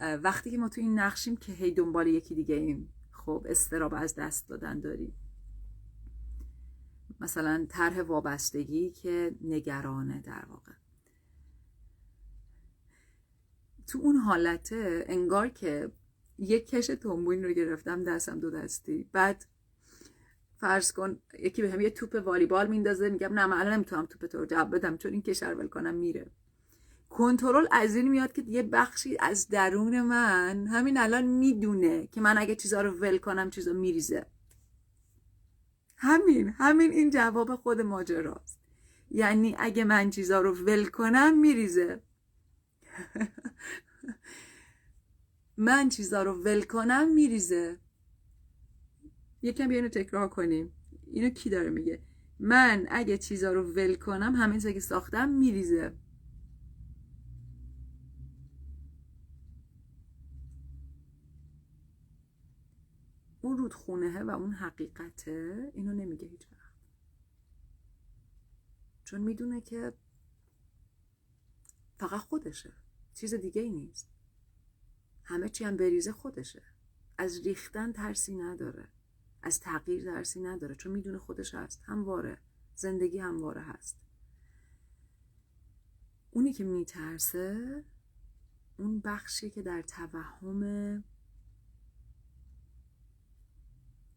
وقتی که ما توی این نقشیم که هی دنبال یکی دیگه ایم خب اضطراب از دست دادن داریم. مثلا طرح وابستگی که نگرانه در واقع. تو اون حالته انگار که یک کش تنبون این رو گرفتم دستم دو دستی. بعد فرض کن یکی به هم یه توپ والیبال میندازه میگم نه من الان نمی‌تونم توپ تو جواب بدم چون این کشر ول کنم میره. کنترل از این میاد که یه بخشی از درون من همین الان می‌دونه که من اگه چیزا رو ول کنم چیزا میریزه. همین همین این جواب خود ماجراست. یعنی اگه من چیزا رو ول کنم میریزه. من چیزا رو ول کنم میریزه. یکم بیا اینو تکرار کنیم. اینو کی داره میگه؟ من اگه چیزا رو ول کنم همین که ساختم میریزه. اون رودخونه و اون حقیقته اینو نمیگه هیچ وقت. چون می‌دونه که فقط خودشه. چیز دیگه ای نیست. همه چی هم بریزه خودشه. از ریختن ترسی نداره. از تغییر ترسی نداره. چون می‌دونه خودش هست. همواره. زندگی همواره هست. اونی که میترسه اون بخشی که در توهم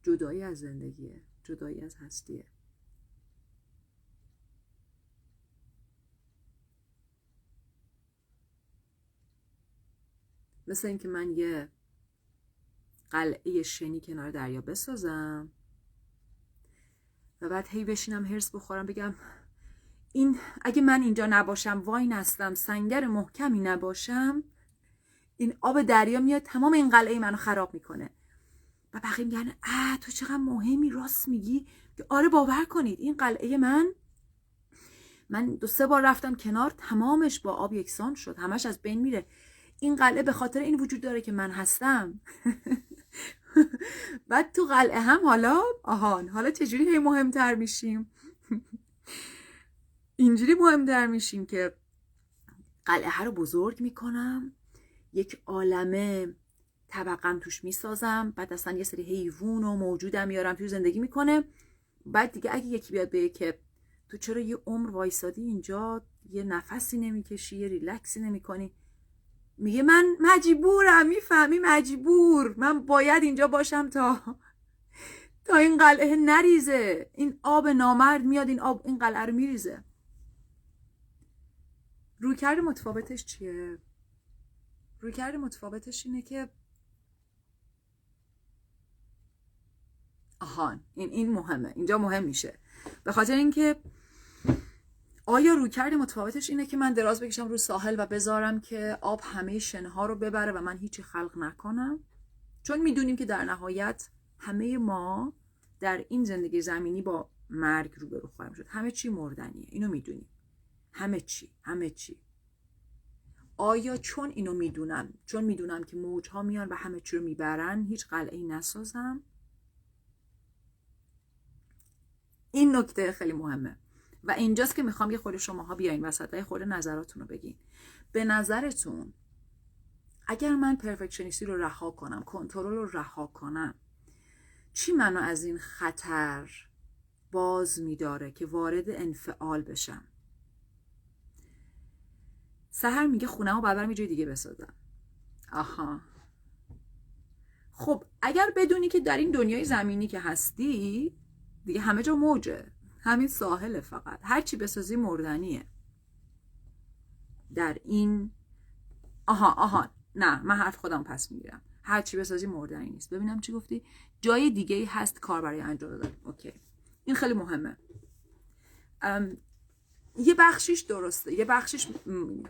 جدایی از زندگیه. جدایی از هستیه. مثل اینکه من یه قلعه شنی کنار دریا بسازم و بعد هی بشینم هرس بخورم بگم این اگه من اینجا نباشم وای نستم سنگر محکمی نباشم این آب دریا میاد تمام این قلعه منو خراب می‌کنه. و بقیه میگن اه تو چقدر مهمی راست میگی. آره باور کنید این قلعه من من دو سه بار رفتم کنار تمامش با آب یکسان شد همش از بین میره. این قلعه به خاطر این وجود داره که من هستم. بعد تو قلعه هم حالا آهان حالا چجوری هی مهمتر میشیم؟ اینجوری مهمتر میشیم که قلعه رو بزرگ می‌کنم. یک عالمه طبقم توش می‌سازم بعد اصلا یه سری حیوان و موجودم میارم توی زندگی می‌کنه. بعد دیگه اگه یکی بیاد بگه که تو چرا یه عمر وایسادی اینجا؟ یه نفسی نمی‌کشی یه ریلکسی نمی‌کنی. میگه من مجبورم می‌فهمی؟ مجبور. من باید اینجا باشم تا تا این قلعه نریزه. این آب نامرد میاد این آب این قلعه رو میریزه. رویکرد متفاوتش چیه؟ رویکرد متفاوتش اینه که آهان. این این مهمه. اینجا مهم میشه. به خاطر اینکه آیا رویکرد متفاوتش اینه که من دراز بکشم رو ساحل و بذارم که آب همه شنها رو ببره و من هیچی خلق نکنم؟ چون می‌دونیم که در نهایت همه ما در این زندگی زمینی با مرگ روبرو خواهیم شد. همه چی مردنیه. اینو می‌دونیم. همه چی. همه چی. آیا چون اینو می‌دونم چون می‌دونم که موجها میان و همه چی رو می‌برن هیچ قلعه ای نسازم؟ این نکته خیلی مهمه. و اینجاست که می‌خوام یه خود شماها بیاین وسط خود نظراتون رو بگین. به نظرتون اگر من پرفکشنیستی رو رها کنم کنترل رو رها کنم چی منو از این خطر باز میداره که وارد انفعال بشم؟ سهر میگه خونم رو باید یه جای دیگه بسازم. آها. خب اگر بدونی که در این دنیای زمینی که هستی دیگه همه جا موجه. همین ساحل فقط. هرچی بسازی مردنیه. در این آها آها. نه من حرف خودم پس می‌گیرم. هرچی بسازی مردنی نیست. ببینم چی گفتی. جای دیگه ای هست کار برای انجام دادن. اوکی. این خیلی مهمه. یه بخشیش درسته. یه بخشیش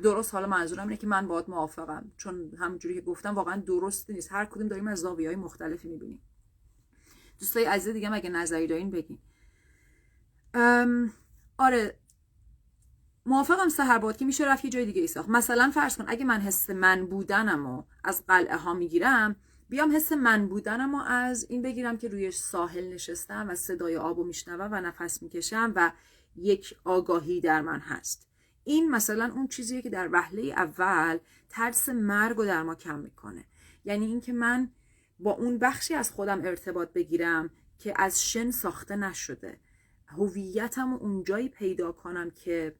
درست. حالا منظورم اینه که من باید موافقم. چون همونجوری که گفتم واقعا درست نیست. هر کدوم داریم از زاویه های مختلفی می‌بینیم. دوستای عزیز دیگه مگه نظری دارین بگین. آره. موافقم سهر باد که میشه رفت یه جای دیگه ای ساخت. مثلا فرض کن اگه من حس من بودنم و از قلعه ها می‌گیرم بیام حس من بودنم و از این بگیرم که روی ساحل نشستم و صدای آب و میشنوم و نفس می‌کشم و یک آگاهی در من هست. این مثلا اون چیزیه که در وهله اول ترس مرگ رو در ما کم می‌کنه. یعنی اینکه من با اون بخشی از خودم ارتباط بگیرم که از شن ساخته نشده. هویتم و اونجایی پیدا کنم که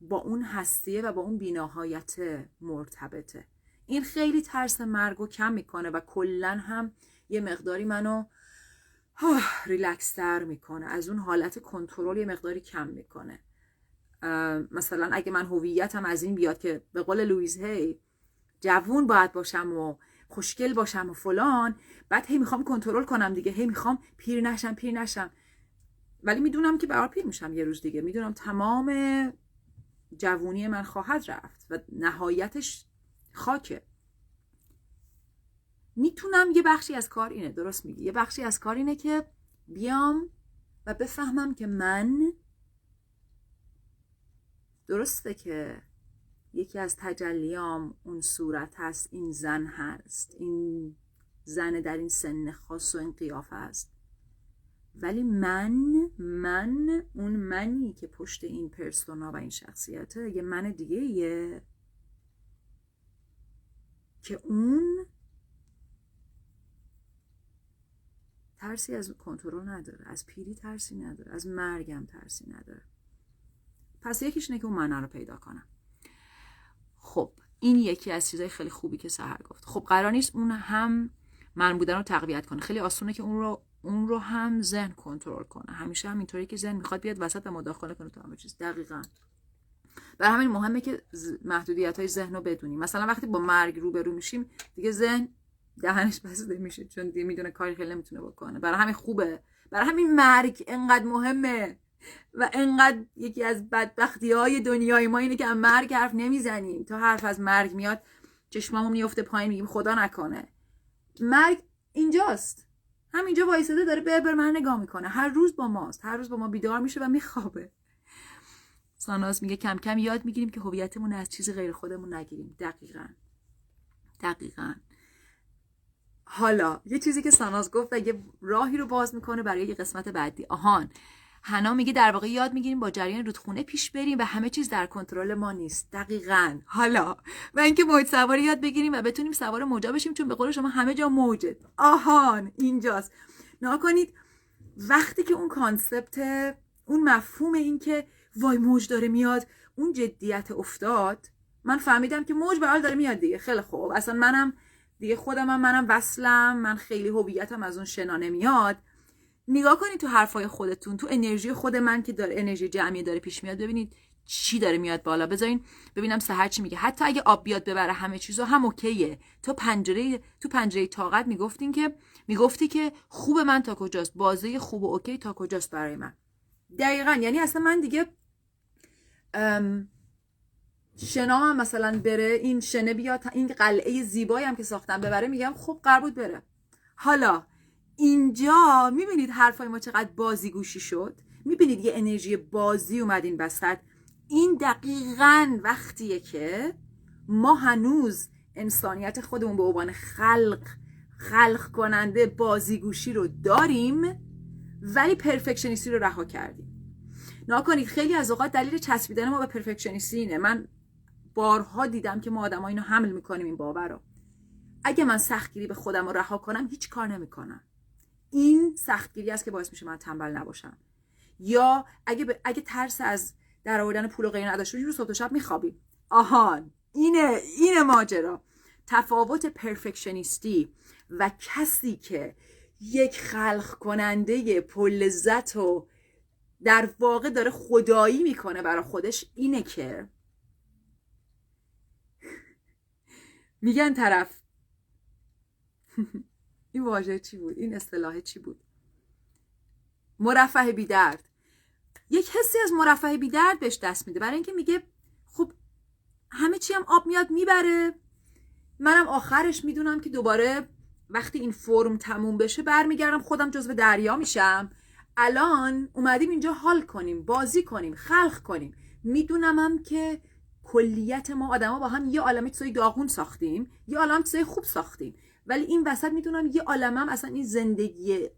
با اون هستیه و با اون بی‌نهایت مرتبطه. این خیلی ترس مرگ رو کم می‌کنه و کلا هم یه مقداری منو ریلکس تر می‌کنه. از اون حالت کنترل یه مقداری کم می‌کنه. مثلا اگه من هویتم از این بیاد که به قول لویز هی جوون باید باشم و خوشگل باشم و فلان. بعد هی می‌خوام کنترل کنم دیگه. هی می‌خوام پیر نشم پیر نشم. ولی می‌دونم که برای پیر میشم یه روز دیگه. می‌دونم تمام جوونی من خواهد رفت و نهایتش خاکه. می‌تونم یه بخشی از کار اینه. درست میگی. یه بخشی از کار اینه که بیام و بفهمم که من درسته که یکی از تجلیام اون صورت هست این زن هست این زن در این سن خاص و این قیافه است ولی من من اون منی که پشت این پرسونا و این شخصیته یه من دیگه یه که اون ترسی از کنترل نداره از پیری ترسی نداره از مرگم ترسی نداره. پس یکیش اینه که اون منه رو پیدا کنم. خب این یکی از چیزای خیلی خوبی که سهر گفت. خب قرار نیست اون هم من بودن رو تقویت کنه. خیلی آسونه که اون رو اون رو هم ذهن کنترل کنه. همیشه هم اینطوری که ذهن می‌خواد بیاد وسط و مداخله کنه تو همه چیز. دقیقا. برای همین مهمه که محدودیت های ذهن رو بدونیم. مثلا وقتی با مرگ روبرو میشیم دیگه ذهن دهنش بسته میشه چون دیگه می‌دونه کاری خیلی نمی‌تونه بکنه. برای همین خوبه. برای همین مرگ انقدر مهمه. و انقدر یکی از بدبختی های دنیای ما اینه که مرگ حرف نمی‌زنیم. تا حرف از مرگ میاد چشممون میفته پایین میگیم خدا نکنه. مرگ اینجاست. همینجا وایساده داره بر بر من نگاه می‌کنه. هر روز با ماست. هر روز با ما بیدار میشه و میخوابه. ساناز میگه کم کم یاد می‌گیریم که هویتمون از چیز غیر خودمون نگیریم. دقیقا. دقیقا. حالا یه چیزی که ساناز گفت و یه راهی رو باز می‌کنه برای یه قسمت بعدی. آهان. حنا میگه در واقع یاد می‌گیریم با جریان رودخونه پیش بریم و همه چیز در کنترل ما نیست. دقیقا. حالا. و اینکه موج سواری یاد بگیریم و بتونیم سوار موجا بشیم چون به قول شما همه جا موجه. آهان. اینجاست. نها کنید وقتی که اون کانسپت اون مفهوم این که وای موج داره میاد اون جدیت افتاد من فهمیدم که موج به داره میاد دیگه. خیلی خوب. اصلا منم دیگه خودم هم منم وصلم من خیلی هویتم از اون شنا نمیاد. نگاه کنید تو حرفای خودتون تو انرژی خود من که داره انرژی جمعی داره پیش میاد ببینید چی داره میاد بالا. بذارین ببینم سحر چی میگه. حتی اگه آب بیاد ببره همه چیزو هم اوکیه. تو پنجره تو پنجره طاقت می‌گفتین که می‌گفتی که خوب من تا کجاست؟ بازه خوب و اوکی تا کجاست برای من؟ دقیقا. یعنی اصلا من دیگه شنا هم مثلا بره این شنه بیاد این قلعه زیبایی هم که ساختم ببره میگم خب قرار بود بره. حالا اینجا می‌بینید حرفای ما چقدر بازی گوشی شد. می‌بینید یه انرژی بازی اومد این بسط این دقیقا وقتیه که ما هنوز انسانیت خودمون به عنوان خلق خلق کننده بازیگوشی رو داریم ولی پرفکشنیستی رو رها کردیم. ناکنید خیلی از اوقات دلیل چسبیدن ما به پرفکشنیستی اینه. من بارها دیدم که ما آدم اینو حمل می‌کنیم این باور رو. اگه من سختگیری به خودم رو رها کنم هیچ کار نمی‌کنم. این سختگیری است که باعث میشه من تنبل نباشم. یا اگه, اگه ترس از در آوردن پول و غیر نداشته رو صبح و شب میخوابیم آهان اینه اینه ماجرا. تفاوت پرفکشنیستی و کسی که یک خلق کننده پل لذت و در واقع داره خدایی می‌کنه برای خودش اینه که میگن طرف این واژه چی بود؟ این اصطلاح چی بود؟ مرفه بیدرد. یک حسی از مرفه بیدرد بهش دست میده. برای اینکه میگه خب همه چی هم آب میاد می‌بره. منم آخرش می‌دونم که دوباره وقتی این فرم تموم بشه برمیگردم خودم جزو دریا میشم. الان اومدیم اینجا حال کنیم بازی کنیم خلق کنیم. می‌دونم هم که کلیت ما آدما با هم یه عالمه چیزای داغون ساختیم یه عالم چیزای خوب ساختیم. ولی این وسط می‌دونم یه عالمه هم اصلا این زندگی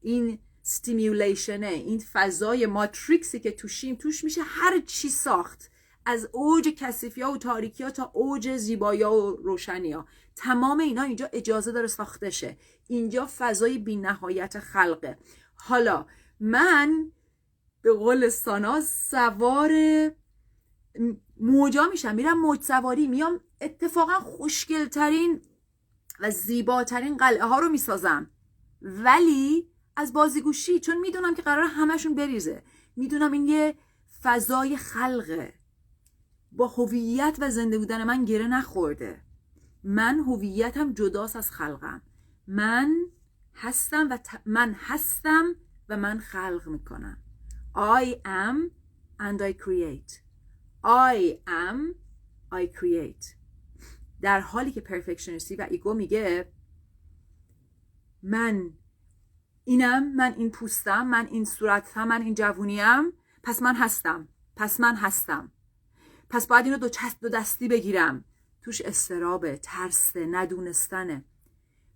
این ستیمیولیشنه این فضای ماتریکسی که توشیم توش میشه هر چی ساخت. از اوج کسیفی ها و تاریکی ها تا اوج زیبایی ها و روشنی ها تمام اینا اینجا اجازه داره ساخته شه. اینجا فضای بی نهایت خلقه. حالا من به قول سانا سوار موجا میشم. میرم موج سواری میام اتفاقا خوشگلترین و زیباترین قلعه ها رو می‌سازم. ولی از بازیگوشی چون می‌دونم که قرار همشون بریزه می‌دونم این یه فضای خلقه. با هویت و زنده بودن من گره نخورده. من هویتم جداست از خلقم. من هستم و من هستم و من خلق می‌کنم. I am and I create. I am I create. در حالی که پرفکشنیستی و ایگو میگه من اینم من این پوستم من این صورتم من این جوونیم پس من هستم پس من هستم. پس باید اینو دو, دو دستی بگیرم. توش استرابه ترسه ندونستنه.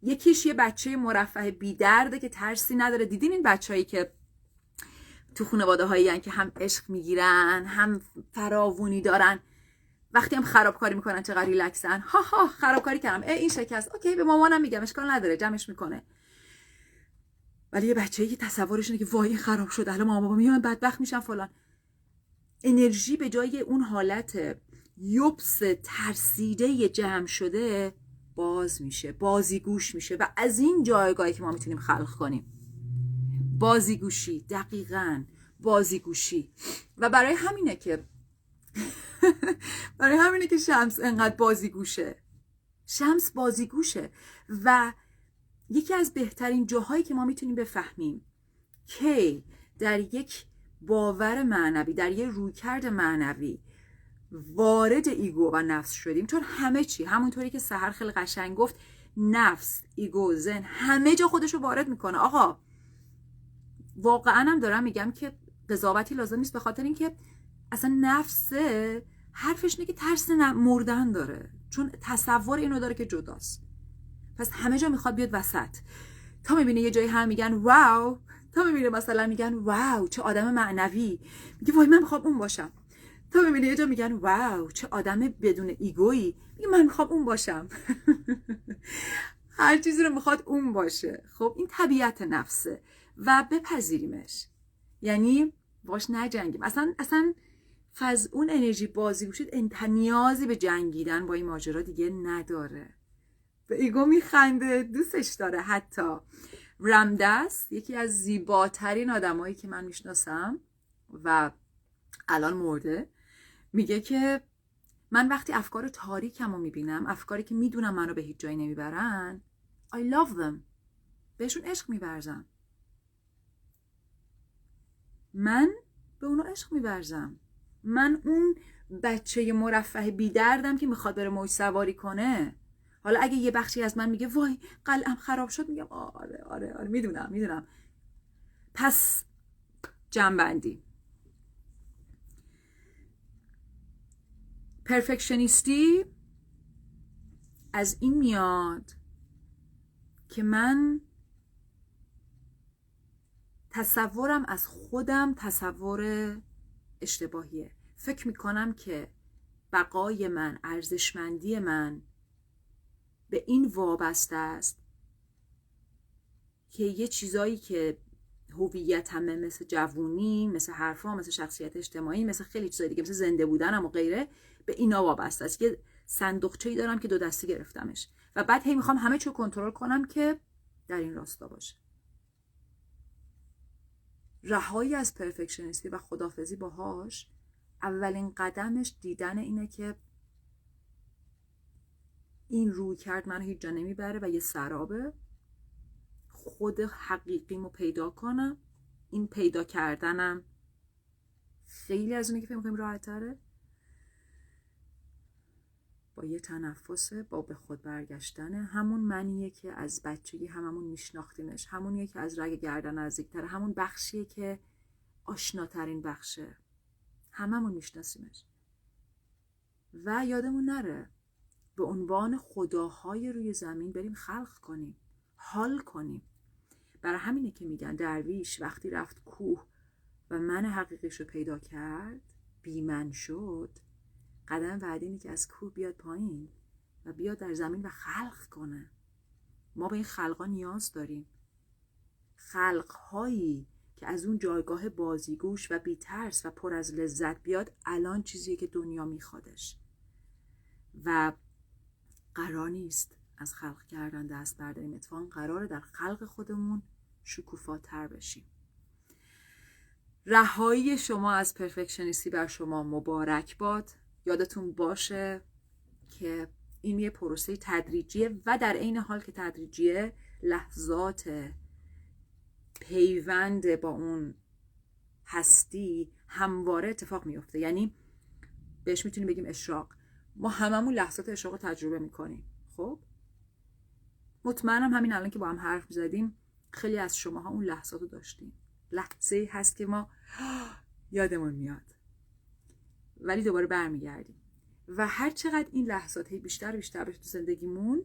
یکیش یه بچه مرفه بیدرده که ترسی نداره. دیدین این بچههایی که تو خانواده هایی که هم عشق می‌گیرن هم فراوونی دارن؟ وقتی هم خرابکاری می‌کنن چقدر ریلکسن. ها ها خرابکاری کردم. ای این شکست. اوکی به مامانم میگم اشکال نداره جمعش می‌کنه. ولی یه بچه‌ای که تصورش اینه که وای خراب شد الان مامان بابا میان بدبخت میشن فلان. انرژی به جای اون حالت یوبس ترسیده جمع شده باز میشه بازیگوش میشه و از این جایگاهی که ما می‌تونیم خلق کنیم. بازیگوشی دقیقا بازیگوشی و برای همینه که برای همینه که شمس انقدر بازیگوشه. شمس بازیگوشه و یکی از بهترین جاهایی که ما می‌تونیم بفهمیم کی در یک باور معنوی در یک رویکرد معنوی وارد ego و نفس شدیم. چون همه چی همونطوری که سحر خیلی قشنگ گفت نفس ego ذهن همه جا خودش رو وارد می‌کنه. آقا واقعا هم دارم میگم که قضاوتی لازم نیست به خاطر اینکه اصلا نفسه حرفش اینه که ترس مردن داره. چون تصور اینو داره که جداست. پس همه جا می‌خواد بیاد وسط. تا می‌بینه یه جایی هم میگن واو تا می‌بینه مثلا میگن واو چه آدم معنوی. میگه وای من می‌خوام اون باشم. تا می‌بینه یه جا میگن واو چه آدم بدون ایگویی. میگه من می‌خوام اون باشم. هر چیزی رو می‌خواد اون باشه. خب این طبیعت نفسه. و بپذیریمش. یعنی باش نجنگیم. اصلا اصلا فز اون انرژی بازی گوشید نیازی به جنگیدن با این ماجرا دیگه نداره. به ایگو میخنده دوستش داره حتی. رمدس یکی از زیباترین آدمایی که من می‌شناسم و الان مرده میگه که من وقتی افکار تاریکم رو می‌بینم افکاری که می‌دونم منو به هیچ جایی نمی‌برن I love them. بهشون عشق میورزم. من به اونا عشق میورزم. من اون بچه مرفه بیدردم که می‌خواد بره موج سواری کنه. حالا اگه یه بخشی از من میگه وای قلعم خراب شد. میگم آره آره آره می‌دونم می‌دونم. پس جنبندی. پرفکشنیستی از این میاد که من تصورم از خودم تصور اشتباهیه. فکر می‌کنم که بقای من ارزشمندی من به این وابسته است که یه چیزایی که هویت همه مثل جوونی مثل حرفا مثل شخصیت اجتماعی مثل خیلی چیزای دیگه مثل زنده بودنم و غیره به اینا وابسته است. که صندوقچه‌ای دارم که دو دستی گرفتمش. و بعد هی می‌خوام همه چیو کنترل کنم که در این راستا باشه. رهایی از پرفکشنیستی و خدافزی باهاش اولین قدمش دیدن اینه که این روی کرد من هیچ جا نمی‌بره و یه سرابه. خود حقیقیمو پیدا کنم. این پیدا کردنم خیلی از اونه که فکر می‌کنیم راحت تره با یه تنفسه با به خود برگشتنه همون منیه که از بچگی هممون میشناختیمش. همونیه که از رگ گردن نزدیکتره. همون بخشیه که آشناترین بخشه. هممون میشناسیمش. و یادمون نره به عنوان خداهای روی زمین بریم خلق کنیم حال کنیم. برای همینه که میگن درویش وقتی رفت کوه و من حقیقیش رو پیدا کرد بیمن شد. قدم بعدی اینه که از کوه بیاد پایین و بیاد در زمین و خلق کنه. ما به این خلقا نیاز داریم. خلقهایی که از اون جایگاه بازیگوش و بیترس و پر از لذت بیاد الان چیزیه که دنیا میخوادش. و قرار نیست از خلق کردن دست برداریم. اتفاقا قراره در خلق خودمون شکوفاتر بشیم. رهایی شما از پرفکشنیستی بر شما مبارک باد. یادتون باشه که این یه پروسه تدریجیه و در عین حال که تدریجیه لحظات پیوند با اون هستی همواره اتفاق میفته یعنی بهش می‌تونیم بگیم اشراق. ما هممون لحظات اشراق رو تجربه می‌کنیم. خب؟ مطمئنم همین الان که با هم حرف زدیم خیلی از شماها اون لحظات رو داشتیم. لحظه هست که ما یادمون میاد. ولی دوباره برمیگردیم. و هر چقدر این لحظات بیشتر و بیشتر بشه تو زندگیمون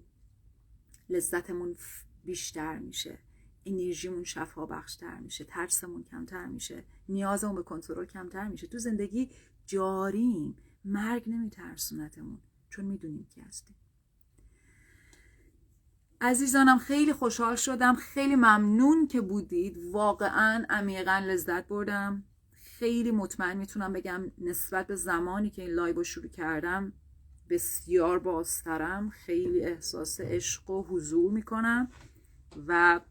لذتمون بیشتر میشه. انرژیمون شفا بخشتر میشه. ترسمون کمتر میشه. نیازمون به کنترل کمتر میشه. تو زندگی جاریم. مرگ نمیترسونتمون. چون می‌دونیم کی هستیم. عزیزانم خیلی خوشحال شدم. خیلی ممنون که بودید. واقعا عمیقا لذت بردم. خیلی مطمئن می‌تونم بگم نسبت به زمانی که این لایو رو شروع کردم بسیار بازترم خیلی احساس عشق و حضور می‌کنم و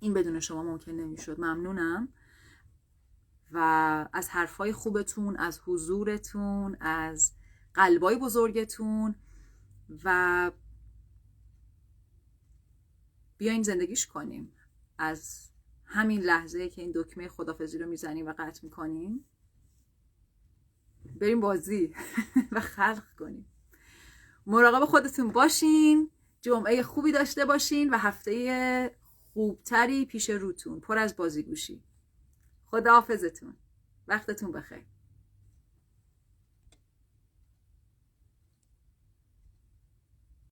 این بدون شما ممکن نمی‌شد. ممنونم. و از حرفای خوبتون از حضورتون از قلبای بزرگتون و بیاین زندگیش کنیم. از همین لحظه که این دکمه خدافزی رو می‌زنیم و قطع می‌کنیم بریم بازی و خلق کنیم. مراقب خودتون باشین جمعه خوبی داشته باشین و هفته خوبتری پیش روتون پر از بازیگوشی. خداحافظتون. وقتتون بخیر.